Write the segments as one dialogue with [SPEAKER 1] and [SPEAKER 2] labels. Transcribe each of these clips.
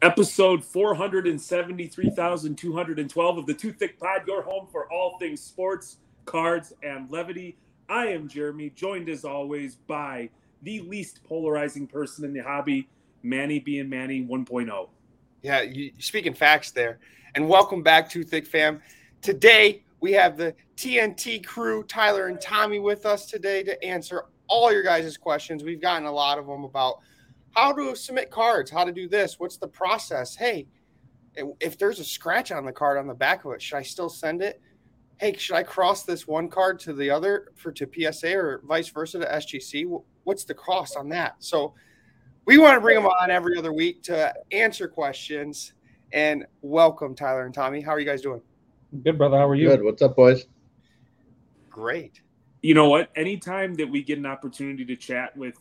[SPEAKER 1] Episode 473,212 of the Too Thick Pod, your home for all things sports, cards, and levity. I am Jeremy, joined as always by the least polarizing person in the hobby, Manny being Manny 1.0.
[SPEAKER 2] Yeah, you speaking facts there. And welcome back to Thick Fam. Today we have the TNT crew, Tyler and Tommy, with us today to answer all your guys' questions. We've gotten a lot of them about how to submit cards, how to do this, what's the process? Hey, if there's a scratch on the card on the back of it, should I still send it? Hey, should I cross this one card to the other for to PSA or vice versa to SGC? What's the cost on that? So we want to bring them on every other week to answer questions. And welcome, Tyler and Tommy. How are you guys doing?
[SPEAKER 3] Good, brother. How are you?
[SPEAKER 4] Good. What's up, boys?
[SPEAKER 2] Great.
[SPEAKER 1] You know what? Anytime that we get an opportunity to chat with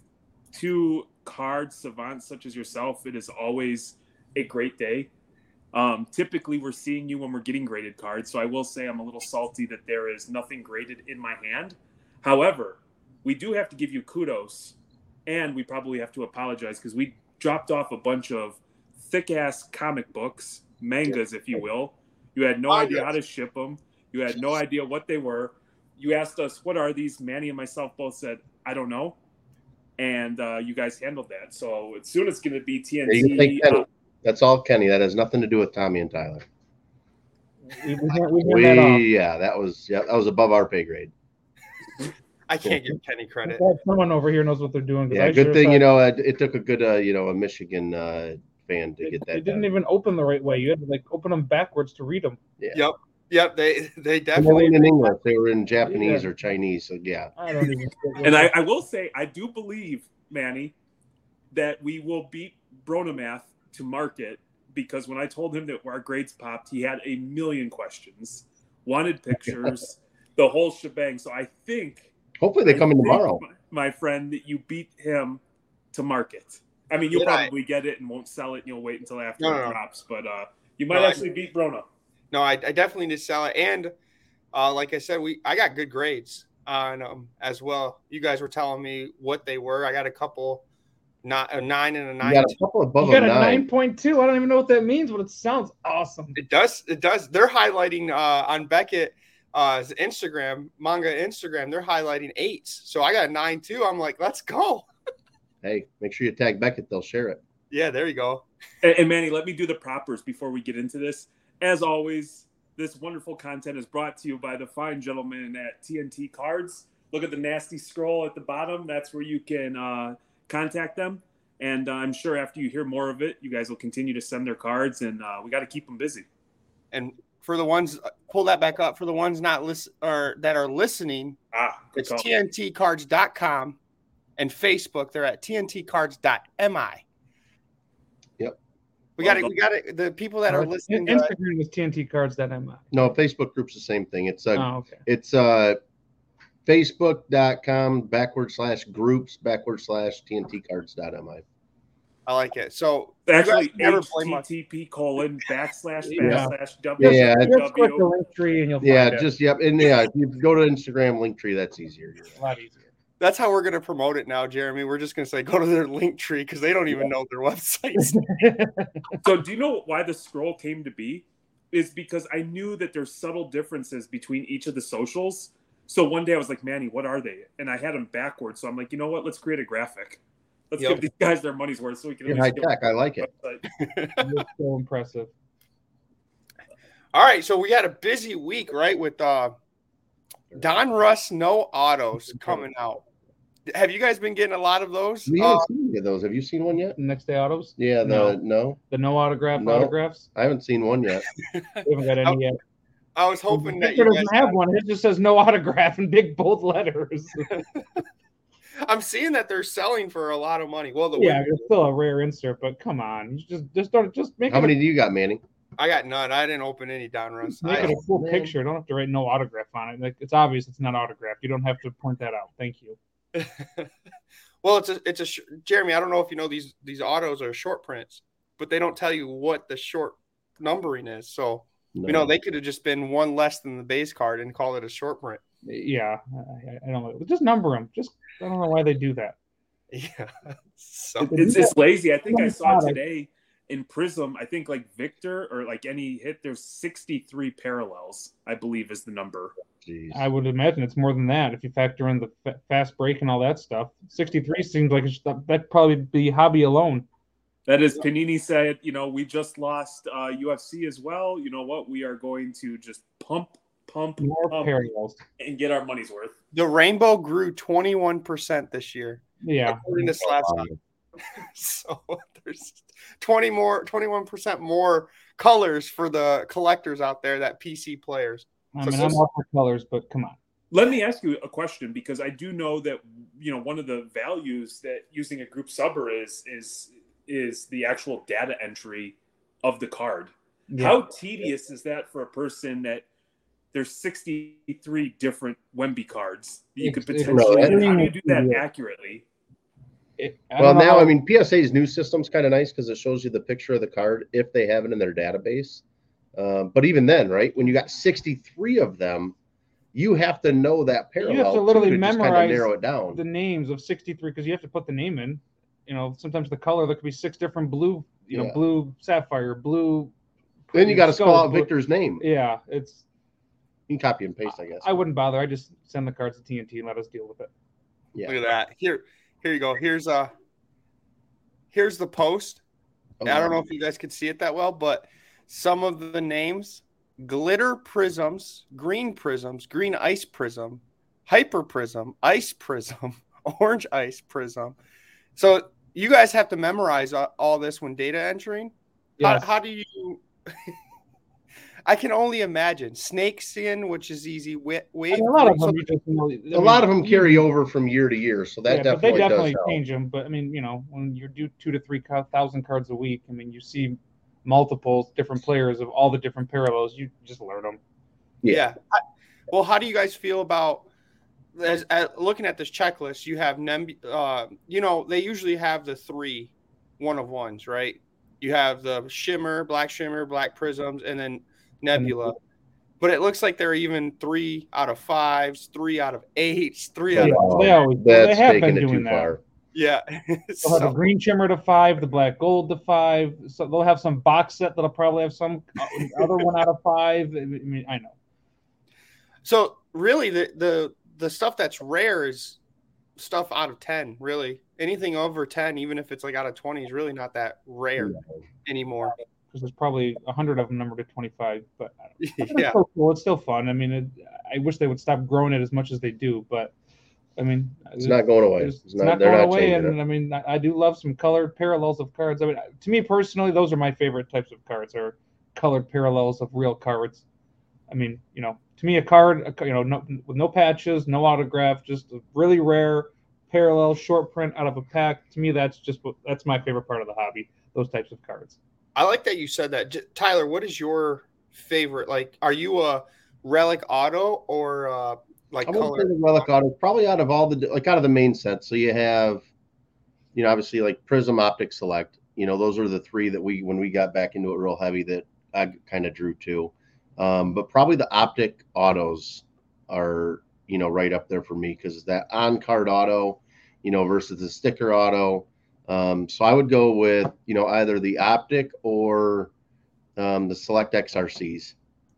[SPEAKER 1] two card savants such as yourself, it is always a great day. Um, typically, we're seeing you when we're getting graded cards. So I will say I'm a little salty that there is nothing graded in my hand. However, we do have to give you kudos and we probably have to apologize because we dropped off a bunch of thick ass comic books, mangas, if you will. You had no idea how to ship them, you had no idea what they were. You asked us, What are these? Manny and myself both said, I don't know and uh, you guys handled that. So as soon as it's going to be TNT,
[SPEAKER 4] uh, that's all Kenny. That has nothing to do with Tommy and Tyler.
[SPEAKER 3] We, we,
[SPEAKER 4] we, that yeah, that was yeah, that was above our pay grade.
[SPEAKER 2] I can't give Kenny credit.
[SPEAKER 3] Someone over here knows what they're doing.
[SPEAKER 4] Yeah, I good sure thing you know it, it, took a good uh, you know a Michigan uh, fan to
[SPEAKER 3] it,
[SPEAKER 4] get that.
[SPEAKER 3] It didn't even open the right way. You had to like open them backwards to read them.
[SPEAKER 2] Yeah. Yep. Yep, they they definitely
[SPEAKER 4] in English. They were in Japanese yeah. or Chinese. So yeah.
[SPEAKER 3] I don't even.
[SPEAKER 1] and I, I will say I do believe Manny that we will beat Bronomath to market because when I told him that our grades popped, he had a million questions, wanted pictures, the whole shebang. So I think.
[SPEAKER 4] Hopefully they I come in tomorrow.
[SPEAKER 1] My friend, that you beat him to market. I mean, you'll Did probably I? get it and won't sell it, and you'll wait until after no, it no, drops. But uh, you might no, actually I, beat Brono
[SPEAKER 2] no, I, I definitely did sell it, and uh, like I said, we I got good grades on um, as well. You guys were telling me what they were. I got a couple, not a nine and a nine.
[SPEAKER 4] You got a couple above
[SPEAKER 3] you got a nine point two. I don't even know what that means, but it sounds awesome.
[SPEAKER 2] It does. It does. They're highlighting uh, on Beckett uh, Instagram manga Instagram. They're highlighting eights. So I got a nine too. I'm like, let's go.
[SPEAKER 4] Hey, make sure you tag Beckett. They'll share it.
[SPEAKER 2] Yeah, there you go.
[SPEAKER 1] And, and Manny, let me do the propers before we get into this. As always, this wonderful content is brought to you by the fine gentlemen at TNT Cards. Look at the nasty scroll at the bottom. That's where you can uh, contact them. And uh, I'm sure after you hear more of it, you guys will continue to send their cards, and uh, we got to keep them busy.
[SPEAKER 2] And for the ones, uh, pull that back up. For the ones not listen or that are listening,
[SPEAKER 1] ah,
[SPEAKER 2] it's call. tntcards.com and Facebook. They're at tntcards.mi. Yep. We got it. We got it. The people that are listening.
[SPEAKER 3] Instagram to, is TNT Cards that I'm.
[SPEAKER 4] No, Facebook group's the same thing. It's uh,
[SPEAKER 3] oh, okay.
[SPEAKER 4] It's uh, facebook.com backward slash groups backward slash tntcards.mi.
[SPEAKER 2] I like it. So
[SPEAKER 1] actually, never HTTP colon backslash backslash
[SPEAKER 4] yeah. w. Yeah,
[SPEAKER 3] just click the link tree and you'll.
[SPEAKER 4] Yeah, just yep, and yeah, if you go to Instagram link tree, that's easier.
[SPEAKER 3] A lot easier
[SPEAKER 2] that's how we're going to promote it now, Jeremy. We're just going to say go to their link tree because they don't even know their websites.
[SPEAKER 1] so, do you know why the scroll came to be? Is because I knew that there's subtle differences between each of the socials. So one day I was like, Manny, what are they? And I had them backwards. So I'm like, you know what? Let's create a graphic. Let's yep. give these guys their money's worth so we can.
[SPEAKER 4] high tech. I like it.
[SPEAKER 3] so impressive.
[SPEAKER 2] All right, so we had a busy week, right? With uh, Donruss no autos coming out. Have you guys been getting a lot of those?
[SPEAKER 4] We haven't uh, seen any of those. Have you seen one yet?
[SPEAKER 3] Next day autos?
[SPEAKER 4] Yeah, the no. no.
[SPEAKER 3] The no autograph no. autographs?
[SPEAKER 4] I haven't seen one yet.
[SPEAKER 3] we haven't got any yet.
[SPEAKER 2] I was hoping that
[SPEAKER 3] you doesn't have one. It just says no autograph in big bold letters.
[SPEAKER 2] I'm seeing that they're selling for a lot of money. Well, the
[SPEAKER 3] yeah, it's still a rare insert, but come on, just just don't just make.
[SPEAKER 4] How many do you got, Manny?
[SPEAKER 2] I got none. I didn't open any Donruss.
[SPEAKER 3] Make
[SPEAKER 2] I,
[SPEAKER 3] it a full man. picture. don't have to write no autograph on it. Like it's obvious it's not autographed. You don't have to point that out. Thank you.
[SPEAKER 2] well, it's a it's a Jeremy. I don't know if you know these these autos are short prints, but they don't tell you what the short numbering is. So You know, they could have just been one less than the base card and call it a short print.
[SPEAKER 3] Yeah, I, I don't know. Just number them. Just I don't know why they do that.
[SPEAKER 2] Yeah, so
[SPEAKER 1] It's, it's lazy. I think I saw today in Prism. I think like Victor or like any hit, there's 63 parallels. I believe is the number.
[SPEAKER 4] Jeez.
[SPEAKER 3] I would imagine it's more than that if you factor in the fa- fast break and all that stuff. 63 seems like that'd probably be hobby alone.
[SPEAKER 1] That is, Panini said, you know, we just lost uh, UFC as well. You know what? We are going to just pump, pump,
[SPEAKER 3] More
[SPEAKER 1] pump,
[SPEAKER 3] parallels.
[SPEAKER 1] and get our money's worth.
[SPEAKER 2] the rainbow grew 21% this year,
[SPEAKER 3] Yeah.
[SPEAKER 2] according to Slabstox. So there's 20 more, 21% more colors for the collectors out there that PC players.
[SPEAKER 3] I
[SPEAKER 1] So-
[SPEAKER 3] mean,
[SPEAKER 1] so-
[SPEAKER 3] I'm all for colors, but come on.
[SPEAKER 1] Let me ask you a question because I do know that you know one of the values that using a group subber is is is the actual data entry of the card.
[SPEAKER 3] Yeah.
[SPEAKER 1] How tedious is that for a person that there's 63 different Wemby cards that you could
[SPEAKER 3] It's- it's
[SPEAKER 1] potentially how do you do that
[SPEAKER 3] tedious.
[SPEAKER 1] accurately?
[SPEAKER 3] It-
[SPEAKER 4] Well, now
[SPEAKER 3] how-
[SPEAKER 4] I mean PSA's new system's kind of nice because it shows you the picture of the card if they have it in their database. Um, but even then, right when you got 63 of them, you have to know that parallel.
[SPEAKER 3] You have to literally
[SPEAKER 4] to just kinda
[SPEAKER 3] memorize
[SPEAKER 4] narrow it down.
[SPEAKER 3] the names of 63 because you have to put the name in. You know, sometimes the color there could be six different blue. You know,
[SPEAKER 4] Yeah.
[SPEAKER 3] blue sapphire, blue.
[SPEAKER 4] then you got to spell out
[SPEAKER 3] blue-
[SPEAKER 4] Victor's name.
[SPEAKER 3] Yeah, it's.
[SPEAKER 4] You can copy and paste, I guess.
[SPEAKER 3] I wouldn't bother. I just send the cards to TNT and let us deal with it.
[SPEAKER 4] yeah.
[SPEAKER 2] Look at that. Here, here you go. Here's uh here's the post.
[SPEAKER 4] Oh,
[SPEAKER 2] I don't know if you guys can see it that well, but some of the names glitter prisms, green prisms, green ice prism, hyper prism, ice prism, orange ice prism. So you guys have to memorize all this when data entering.
[SPEAKER 3] Yes.
[SPEAKER 2] How, how do you? I can only imagine snake skin, which is easy. Wave.
[SPEAKER 3] A lot of
[SPEAKER 2] so-
[SPEAKER 3] them. you know- I
[SPEAKER 4] A
[SPEAKER 3] mean,
[SPEAKER 4] lot of them carry over from year to year, so that
[SPEAKER 3] yeah, but
[SPEAKER 4] definitely,
[SPEAKER 3] they definitely
[SPEAKER 4] does help.
[SPEAKER 3] change them. But I mean, you know, when you do two to three thousand cards a week, I mean, you see multiple different players of all the different parallels. You just learn them.
[SPEAKER 2] Yeah. I- well, how do you guys feel about as, uh looking at this checklist? You have Nem, uh, you know, they usually have the three one of ones, right? You have the shimmer, black shimmer, black prisms, and then nebula. But it looks like there are even three out of fives, three out of eights, three out
[SPEAKER 3] Yeah,
[SPEAKER 2] of
[SPEAKER 3] they always
[SPEAKER 4] That's
[SPEAKER 3] they have
[SPEAKER 4] taking
[SPEAKER 3] been
[SPEAKER 4] it
[SPEAKER 3] doing
[SPEAKER 4] too
[SPEAKER 3] that.
[SPEAKER 4] far.
[SPEAKER 2] Yeah.
[SPEAKER 3] They'll have
[SPEAKER 2] So-
[SPEAKER 3] the green shimmer to five, the black gold to five. So they'll have some box set that'll probably have some uh, other one out of five. I mean, I know.
[SPEAKER 2] So really, the the the stuff that's rare is stuff out of ten. Really, anything over ten, even if it's like out of twenty, is really not that rare anymore.
[SPEAKER 3] because there's probably a hundred of them numbered to 25. But I don't know. It's
[SPEAKER 2] yeah,
[SPEAKER 3] still cool. It's still fun. I mean, it, I wish they would stop growing it as much as they do. But I mean,
[SPEAKER 4] It's not going away.
[SPEAKER 3] It's,
[SPEAKER 4] It's,
[SPEAKER 3] it's
[SPEAKER 4] not,
[SPEAKER 3] not
[SPEAKER 4] they're
[SPEAKER 3] going
[SPEAKER 4] not
[SPEAKER 3] away,
[SPEAKER 4] changing
[SPEAKER 3] and
[SPEAKER 4] it.
[SPEAKER 3] I mean, I, I do love some colored parallels of cards. I mean, to me personally, those are my favorite types of cards. Are colored parallels of real cards. I mean, you know, to me, a card, a, you know, no, with no patches, no autograph, just a really rare parallel short print out of a pack. To me, that's just what that's my favorite part of the hobby. Those types of cards.
[SPEAKER 2] I like that you said that. J- Tyler, what is your favorite? Like, are you a relic auto or uh, like
[SPEAKER 4] I
[SPEAKER 2] color?
[SPEAKER 4] say the relic auto probably out of all the like out of the main set. So you have, you know, obviously like Prism Optic Select. You know, those are the three that we when we got back into it real heavy that I kind of drew to. Um, but probably the Optic autos are you know right up there for me because that on card auto, you know, versus the sticker auto. Um, so I would go with you know either the Optic or um, the Select XRCs.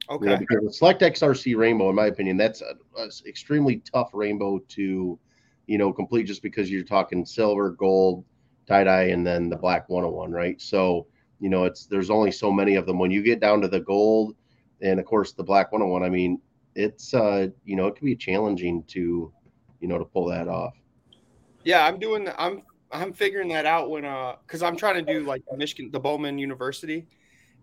[SPEAKER 4] You know,
[SPEAKER 2] Okay,
[SPEAKER 4] because the Select XRC Rainbow, in my opinion, that's a, a extremely tough rainbow to, you know, complete just because you're talking silver, gold, tie dye, and then the black 101, right? So, you know, it's there's only so many of them. When you get down to the gold, and of course the black 101, I mean, it's uh, you know, it can be challenging to, you know, to pull that off.
[SPEAKER 2] yeah, I'm doing. I'm I'm figuring that out when uh, because I'm trying to do like Michigan, the Bowman University,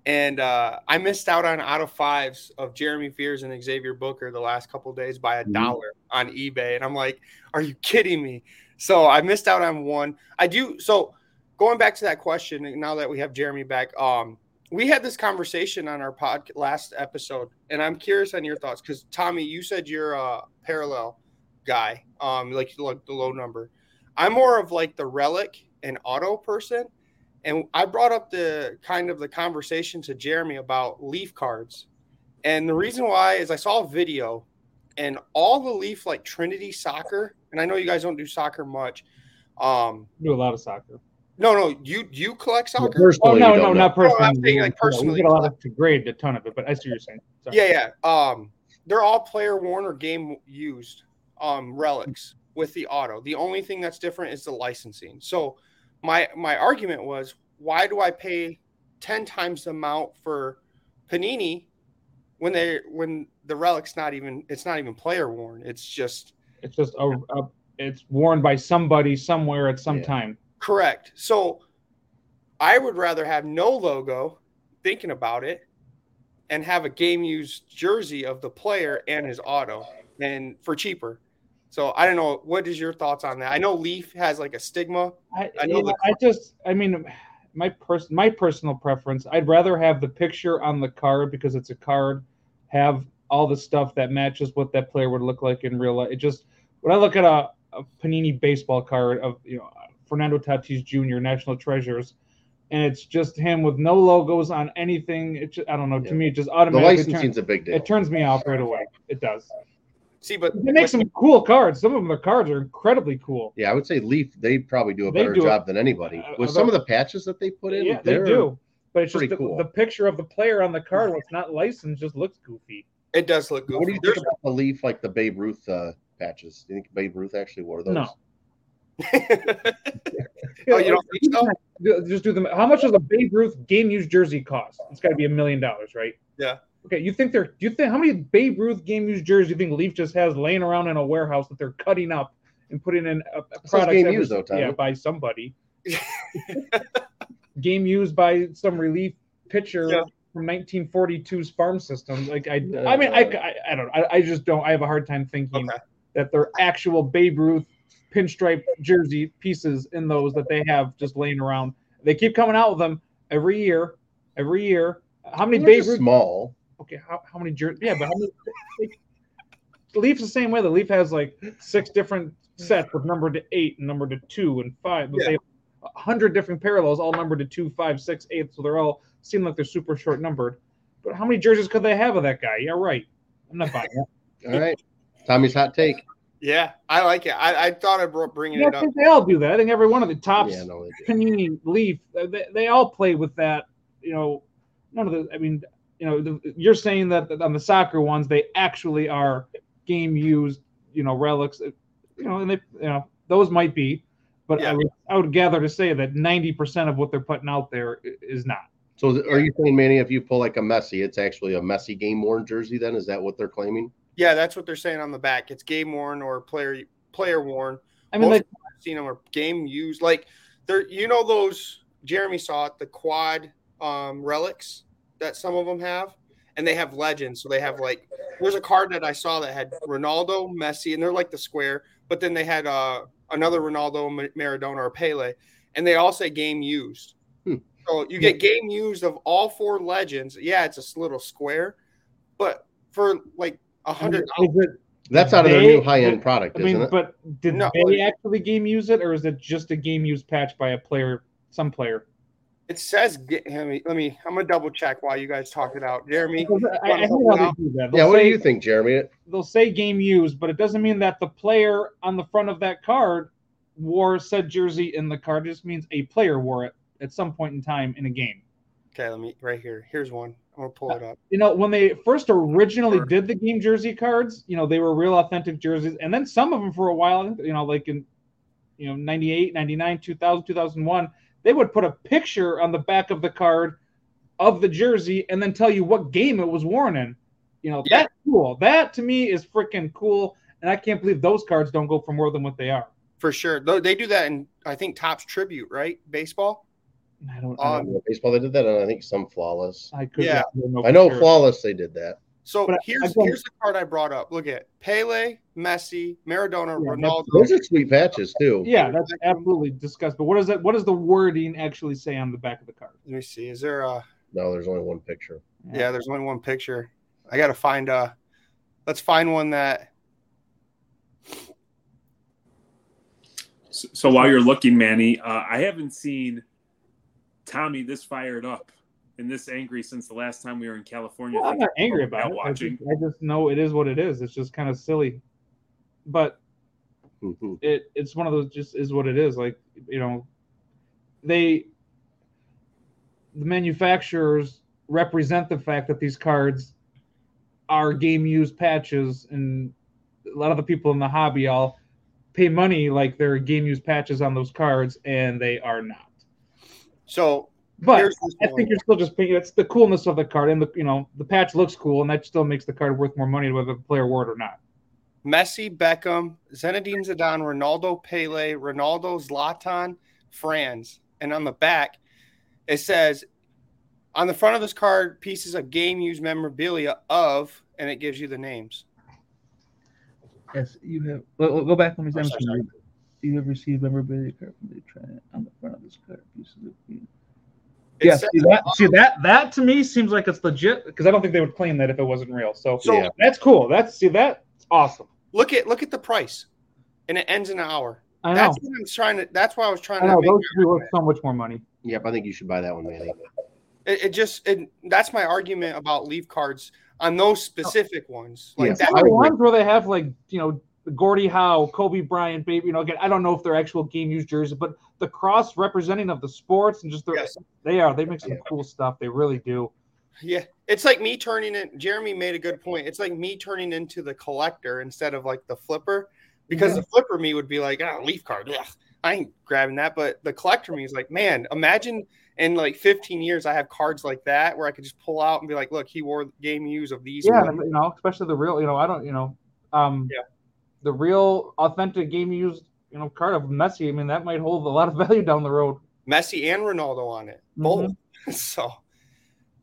[SPEAKER 2] and uh, I missed out on out of fives of Jeremy Fears and Xavier Booker the last couple of days by a
[SPEAKER 4] Mhm.
[SPEAKER 2] dollar on eBay, and I'm like, are you kidding me? So I missed out on one. I do so. Going back to that question, now that we have Jeremy back, um, we had this conversation on our pod last episode, and I'm curious on your thoughts because Tommy, you said you're a parallel guy, um, like like the low number. I'm more of like the relic and auto person, and I brought up the kind of the conversation to Jeremy about leaf cards, And the reason why is I saw a video and all the Leaf like Trinity soccer, and I know you guys don't do soccer much. Um,
[SPEAKER 3] do a lot of soccer.
[SPEAKER 2] No, no, you you collect soccer.
[SPEAKER 4] Personally,
[SPEAKER 3] oh no, no,
[SPEAKER 4] don't
[SPEAKER 3] not
[SPEAKER 4] know.
[SPEAKER 2] No,
[SPEAKER 3] personally.
[SPEAKER 2] I'm saying, like,
[SPEAKER 3] We get a lot of to grade a ton of it, but I see what you're saying. Sorry.
[SPEAKER 2] Yeah, yeah. Um, they're all player worn or game used um relics with the auto. The only thing that's different is the licensing. So my my argument was why do I pay 10 times the amount for Panini when they when the relic's not even it's not even player worn. It's just
[SPEAKER 3] It's just a, a it's worn by somebody somewhere at some
[SPEAKER 4] Yeah.
[SPEAKER 3] time.
[SPEAKER 2] correct. So I would rather have no logo thinking about it and have a game used jersey of the player and his auto and for cheaper. So I don't know. What is your thoughts on that? I know Leaf has like a stigma.
[SPEAKER 3] I,
[SPEAKER 2] I know
[SPEAKER 3] you
[SPEAKER 2] the-
[SPEAKER 3] I just I mean my person my personal preference I'd rather have the picture on the card because it's a card have all the stuff that matches what that player would look like in real life it just when I look at a, a Panini baseball card of you know Fernando Tatis Jr. National Treasures and it's just him with no logos on anything it just, I don't know to me it just
[SPEAKER 4] The
[SPEAKER 3] automatically turn-
[SPEAKER 4] licensing's a big deal.
[SPEAKER 3] it turns me off right away it does
[SPEAKER 2] See, but
[SPEAKER 3] they make some cool cards some of them the cards are incredibly cool
[SPEAKER 4] Yeah, I would say Leaf. They probably do a
[SPEAKER 3] They
[SPEAKER 4] better
[SPEAKER 3] do a-
[SPEAKER 4] job than anybody.
[SPEAKER 3] uh,
[SPEAKER 4] With
[SPEAKER 3] about-
[SPEAKER 4] some of the patches that they put in,
[SPEAKER 3] Yeah, they do. But it's just the,
[SPEAKER 4] cool.
[SPEAKER 3] the picture of the player on the card when it's not licensed just looks goofy.
[SPEAKER 2] it does look good.
[SPEAKER 4] What do you think about the Leaf, like the Babe Ruth uh, patches? Do you think Babe Ruth actually wore those?
[SPEAKER 3] No.
[SPEAKER 2] oh, you don't think so?
[SPEAKER 3] Just do them. How much does a Babe Ruth game used jersey cost? It's got to be a million dollars, right?
[SPEAKER 2] Yeah.
[SPEAKER 3] Okay, you think they're? Do you think how many Babe Ruth game used jerseys do you think Leaf just has laying around in a warehouse that they're cutting up and putting in a, a product
[SPEAKER 4] game
[SPEAKER 3] every-
[SPEAKER 4] used, though, Tommy.
[SPEAKER 3] Yeah, by somebody. game used by some relief pitcher
[SPEAKER 2] Yeah.
[SPEAKER 3] from 1942's farm system. Like I, I mean, I, I, I don't, I, I just don't. I have a hard time thinking
[SPEAKER 2] Okay.
[SPEAKER 3] that they're actual Babe Ruth pinstripe jersey pieces in those that they have just laying around. They keep coming out with them every year, every year. How many
[SPEAKER 4] They're
[SPEAKER 3] Babe Ruth?
[SPEAKER 4] small.
[SPEAKER 3] Okay, how, how many jerseys? Yeah, but how many? the Leaf's the same way. The Leaf has like six different sets with number to eight and numbered to two and five. But
[SPEAKER 2] Yeah.
[SPEAKER 3] They have hundred different parallels, all numbered to two, five, six, eight. So they're all seem like they're super short numbered. But how many jerseys could they have of that guy? Yeah, right. I'm not buying that.
[SPEAKER 4] All right. Tommy's hot take.
[SPEAKER 2] Yeah, I like it. I, I thought I brought bringing
[SPEAKER 3] Yeah,
[SPEAKER 2] it
[SPEAKER 3] I
[SPEAKER 2] up.
[SPEAKER 3] they all do that. I think every one of the tops
[SPEAKER 4] Yeah, no, they do.
[SPEAKER 3] Panini, Leaf, they, they all play with that. You know, none of the. I mean, you know, the, you're saying that on the soccer ones they actually are game used. You know, relics. uh, You know, and they, you know, those might be, but
[SPEAKER 2] Yeah.
[SPEAKER 3] I would I would gather to say that 90 percent of what they're putting out there is not.
[SPEAKER 4] So are you saying, Manny, if you pull like a Messi, it's actually a Messi game worn jersey? Then is that what they're claiming?
[SPEAKER 2] Yeah, that's what they're saying on the back. It's game worn or player player worn.
[SPEAKER 3] I mean,
[SPEAKER 2] Most
[SPEAKER 3] like,
[SPEAKER 2] I've seen them are game used. Like they're you know those Jeremy saw it the quad um, relics that some of them have, and they have legends. So they have like there's a card that I saw that had Ronaldo, Messi, and they're like the square, but then they had uh, another Ronaldo, Maradona, or Pele, and they all say game used.
[SPEAKER 4] Hmm.
[SPEAKER 2] So you get game used of all four legends. Yeah, it's a little square, but for like a hundred
[SPEAKER 3] is
[SPEAKER 4] That's out of their
[SPEAKER 3] They-
[SPEAKER 4] new high end product,
[SPEAKER 3] I mean,
[SPEAKER 4] isn't it?
[SPEAKER 3] but did
[SPEAKER 2] No.
[SPEAKER 3] they actually game use it, or is it just a game used patch by a player, some player?
[SPEAKER 2] It says get let me let me I'm gonna double check while you guys talk it out. Jeremy,
[SPEAKER 3] I, I
[SPEAKER 2] wanna
[SPEAKER 3] hate
[SPEAKER 2] help
[SPEAKER 3] how
[SPEAKER 2] me
[SPEAKER 3] they
[SPEAKER 2] out?
[SPEAKER 3] do that.
[SPEAKER 4] Yeah, what do you think, Jeremy?
[SPEAKER 3] they'll say game used, but it doesn't mean that the player on the front of that card wore said jersey in the card. It just means a player wore it at some point in time in a game.
[SPEAKER 2] Okay, let me right here. Here's one. I'm gonna pull it up.
[SPEAKER 3] You know, when they first originally did the game jersey cards, you know, they were real authentic jerseys. And then some of them for a while, you know, like in, you know, 98, 99, 2000, 2001, they would put a picture on the back of the card of the jersey and then tell you what game it was worn in. You know,
[SPEAKER 2] Yeah.
[SPEAKER 3] that's cool. That to me is freaking cool. And I can't believe those cards don't go for more than what they are.
[SPEAKER 2] For sure. Though they do that in I think Topps Tribute, right? Baseball.
[SPEAKER 3] I don't, I,
[SPEAKER 2] Um,
[SPEAKER 3] don't,
[SPEAKER 4] Yeah, baseball, they did that, and I think some flawless.
[SPEAKER 3] I could
[SPEAKER 2] yeah.
[SPEAKER 3] know
[SPEAKER 4] I know
[SPEAKER 3] sure.
[SPEAKER 4] flawless, they did that.
[SPEAKER 2] So
[SPEAKER 3] But
[SPEAKER 2] here's here's the card I brought up. Look at Pele, Messi, Maradona,
[SPEAKER 3] Yeah,
[SPEAKER 2] Ronaldo.
[SPEAKER 4] Those are sweet patches too.
[SPEAKER 3] Yeah, that's absolutely disgusting. But what is that? What does the wording actually say on the back of the card?
[SPEAKER 2] Let me see. Is there a
[SPEAKER 4] No, there's only one picture.
[SPEAKER 2] yeah, there's only one picture. I gotta find a. let's find one that
[SPEAKER 1] So, so while you're looking, Manny, uh, I haven't seen Tommy this fired up and this angry since the last time we were in California.
[SPEAKER 3] Well, I'm not angry about it. I
[SPEAKER 1] watching.
[SPEAKER 3] just, I just know it is what it is. It's just kind of silly, but
[SPEAKER 4] Mhm.
[SPEAKER 3] it it's one of those just is what it is. Like you know, they the manufacturers represent the fact that these cards are game used patches, and a lot of the people in the hobby all pay money like they're game used patches on those cards, and they are not.
[SPEAKER 2] So
[SPEAKER 3] But I think you're still just paying. It's the coolness of the card, and the you know the patch looks cool, and that still makes the card worth more money whether the player wore it or not.
[SPEAKER 2] Messi, Beckham, Zinedine Zidane, Ronaldo, Pele, Ronaldo, Zlatan, Franz. And on the back, it says on the front of this card, pieces of game used memorabilia of, and it gives you the names.
[SPEAKER 5] Yes, you have. Well, go back. Let me say.
[SPEAKER 2] sorry, sorry.
[SPEAKER 5] You have received memorabilia card from the train on the front of this card. Pieces of
[SPEAKER 2] It
[SPEAKER 3] yeah, see that, see that that to me seems like it's legit because I don't think they would claim that if it wasn't real. So,
[SPEAKER 2] So-
[SPEAKER 4] Yeah.
[SPEAKER 3] that's cool. That's see that's awesome.
[SPEAKER 2] Look at look at the price, and it ends in an hour.
[SPEAKER 3] I know.
[SPEAKER 2] That's what I'm trying to. That's why I was trying
[SPEAKER 3] I
[SPEAKER 2] to.
[SPEAKER 3] know
[SPEAKER 2] Make
[SPEAKER 3] those two be worth so much more money.
[SPEAKER 4] Yep, I think you should buy that one, Manny.
[SPEAKER 2] it, it just it, that's my argument about leaf cards on those specific ones. Like
[SPEAKER 4] Yeah.
[SPEAKER 2] that,
[SPEAKER 3] Some
[SPEAKER 4] I
[SPEAKER 3] of the ones where they have like you know Gordie Howe, Kobe Bryant, baby. You know, again, I don't know if they're actual game used jerseys, but the cross representing of the sports and just the,
[SPEAKER 2] Yes.
[SPEAKER 3] they are. They make some
[SPEAKER 4] Yeah.
[SPEAKER 3] cool stuff. They really do.
[SPEAKER 2] Yeah, it's like me turning it. Jeremy made a good point. It's like me turning into the collector instead of like the flipper, because the flipper me would be like, ah, leaf card. Ugh, I ain't grabbing that. But the collector me is like, man, imagine in like 15 years I have cards like that where I could just pull out and be like, look, he wore game use of these.
[SPEAKER 3] Yeah, you know, especially the real. You know, I don't. You know, um,
[SPEAKER 2] Yeah.
[SPEAKER 3] the real authentic game used. You know, card of Messi. I mean, that might hold a lot of value down the road.
[SPEAKER 2] Messi and Ronaldo on it,
[SPEAKER 3] Mm-hmm.
[SPEAKER 2] both. So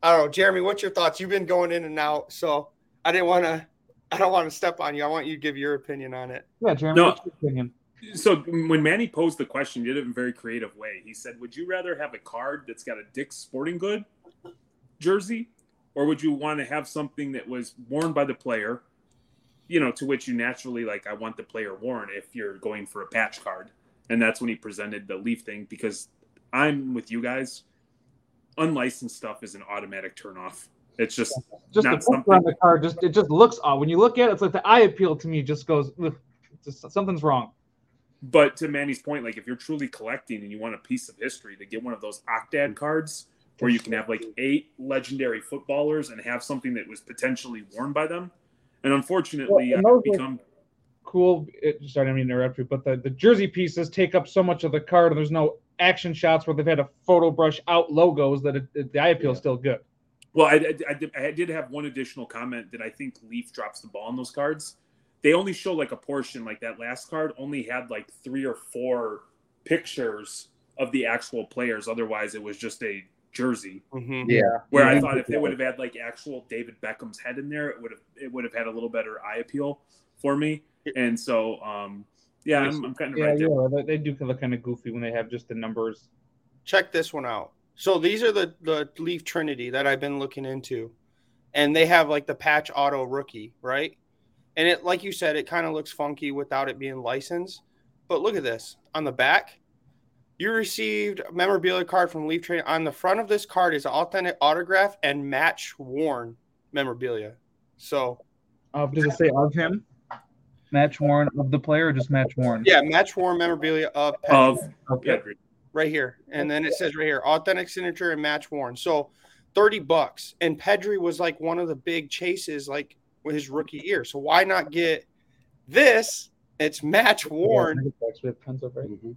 [SPEAKER 2] I don't know, Jeremy. What's your thoughts? You've been going in and out, so I didn't want to. I don't want to step on you. I want you to give your opinion on it.
[SPEAKER 3] Yeah, Jeremy.
[SPEAKER 1] No.
[SPEAKER 3] What's your opinion?
[SPEAKER 1] So when Manny posed the question, he did it in a very creative way. He said, "Would you rather have a card that's got a Dick's Sporting Good jersey, or would you want to have something that was worn by the player? You know, to which you naturally like, I want the player worn if you're going for a patch card." And that's when he presented the Leaf thing because I'm with you guys. Unlicensed stuff is an automatic turnoff. It's just
[SPEAKER 3] Just
[SPEAKER 1] Not
[SPEAKER 3] on
[SPEAKER 1] something-
[SPEAKER 3] the card. Just it just looks odd when you look at it. It's like the eye appeal to me just goes. Just, something's wrong.
[SPEAKER 1] But to Manny's point, like if you're truly collecting and you want a piece of history, to get one of those Octad mm-hmm. cards where you can have like eight legendary footballers and have something that was potentially worn by them. And unfortunately,
[SPEAKER 3] Well, uh, and
[SPEAKER 1] I've
[SPEAKER 3] those
[SPEAKER 1] become
[SPEAKER 3] Cool. It, sorry, I didn't mean to interrupt you, but the, the jersey pieces take up so much of the card, and there's no action shots where they've had to photo brush out logos that it, it- the eye appeal is still good.
[SPEAKER 1] well. I, I, I, did, I did have one additional comment that I think Leaf drops the ball on those cards. They only show like a portion, like that last card only had like three or four pictures of the actual players. Otherwise, it was just a jersey.
[SPEAKER 2] Mm-hmm.
[SPEAKER 4] Yeah.
[SPEAKER 1] Where I thought if they would have had like actual David Beckham's head in there, it would have it would have had a little better eye appeal for me. And so, um, yeah, I'm, I'm kind of
[SPEAKER 3] Yeah,
[SPEAKER 1] right there.
[SPEAKER 3] yeah, they, they do look kind of goofy when they have just the numbers.
[SPEAKER 2] check this one out. So these are the the Leaf Trinity that I've been looking into, and they have like the patch auto rookie, right? And it, like you said, it kind of looks funky without it being licensed. But look at this on the back. You received a memorabilia card from Leaf Trinity. On the front of this card is authentic autograph and match worn memorabilia. So
[SPEAKER 3] Uh, does it say of him?
[SPEAKER 5] Match worn of the player or just match worn?
[SPEAKER 2] yeah, match worn memorabilia of Pedri.
[SPEAKER 1] Of
[SPEAKER 3] Okay.
[SPEAKER 1] yeah,
[SPEAKER 2] right here. And then it says right here, authentic signature and match worn. So 30 bucks. And Pedri was like one of the big chases, like with his rookie year. So why not get this? It's match worn,
[SPEAKER 3] Yeah, we have tons of right.
[SPEAKER 4] Mhm.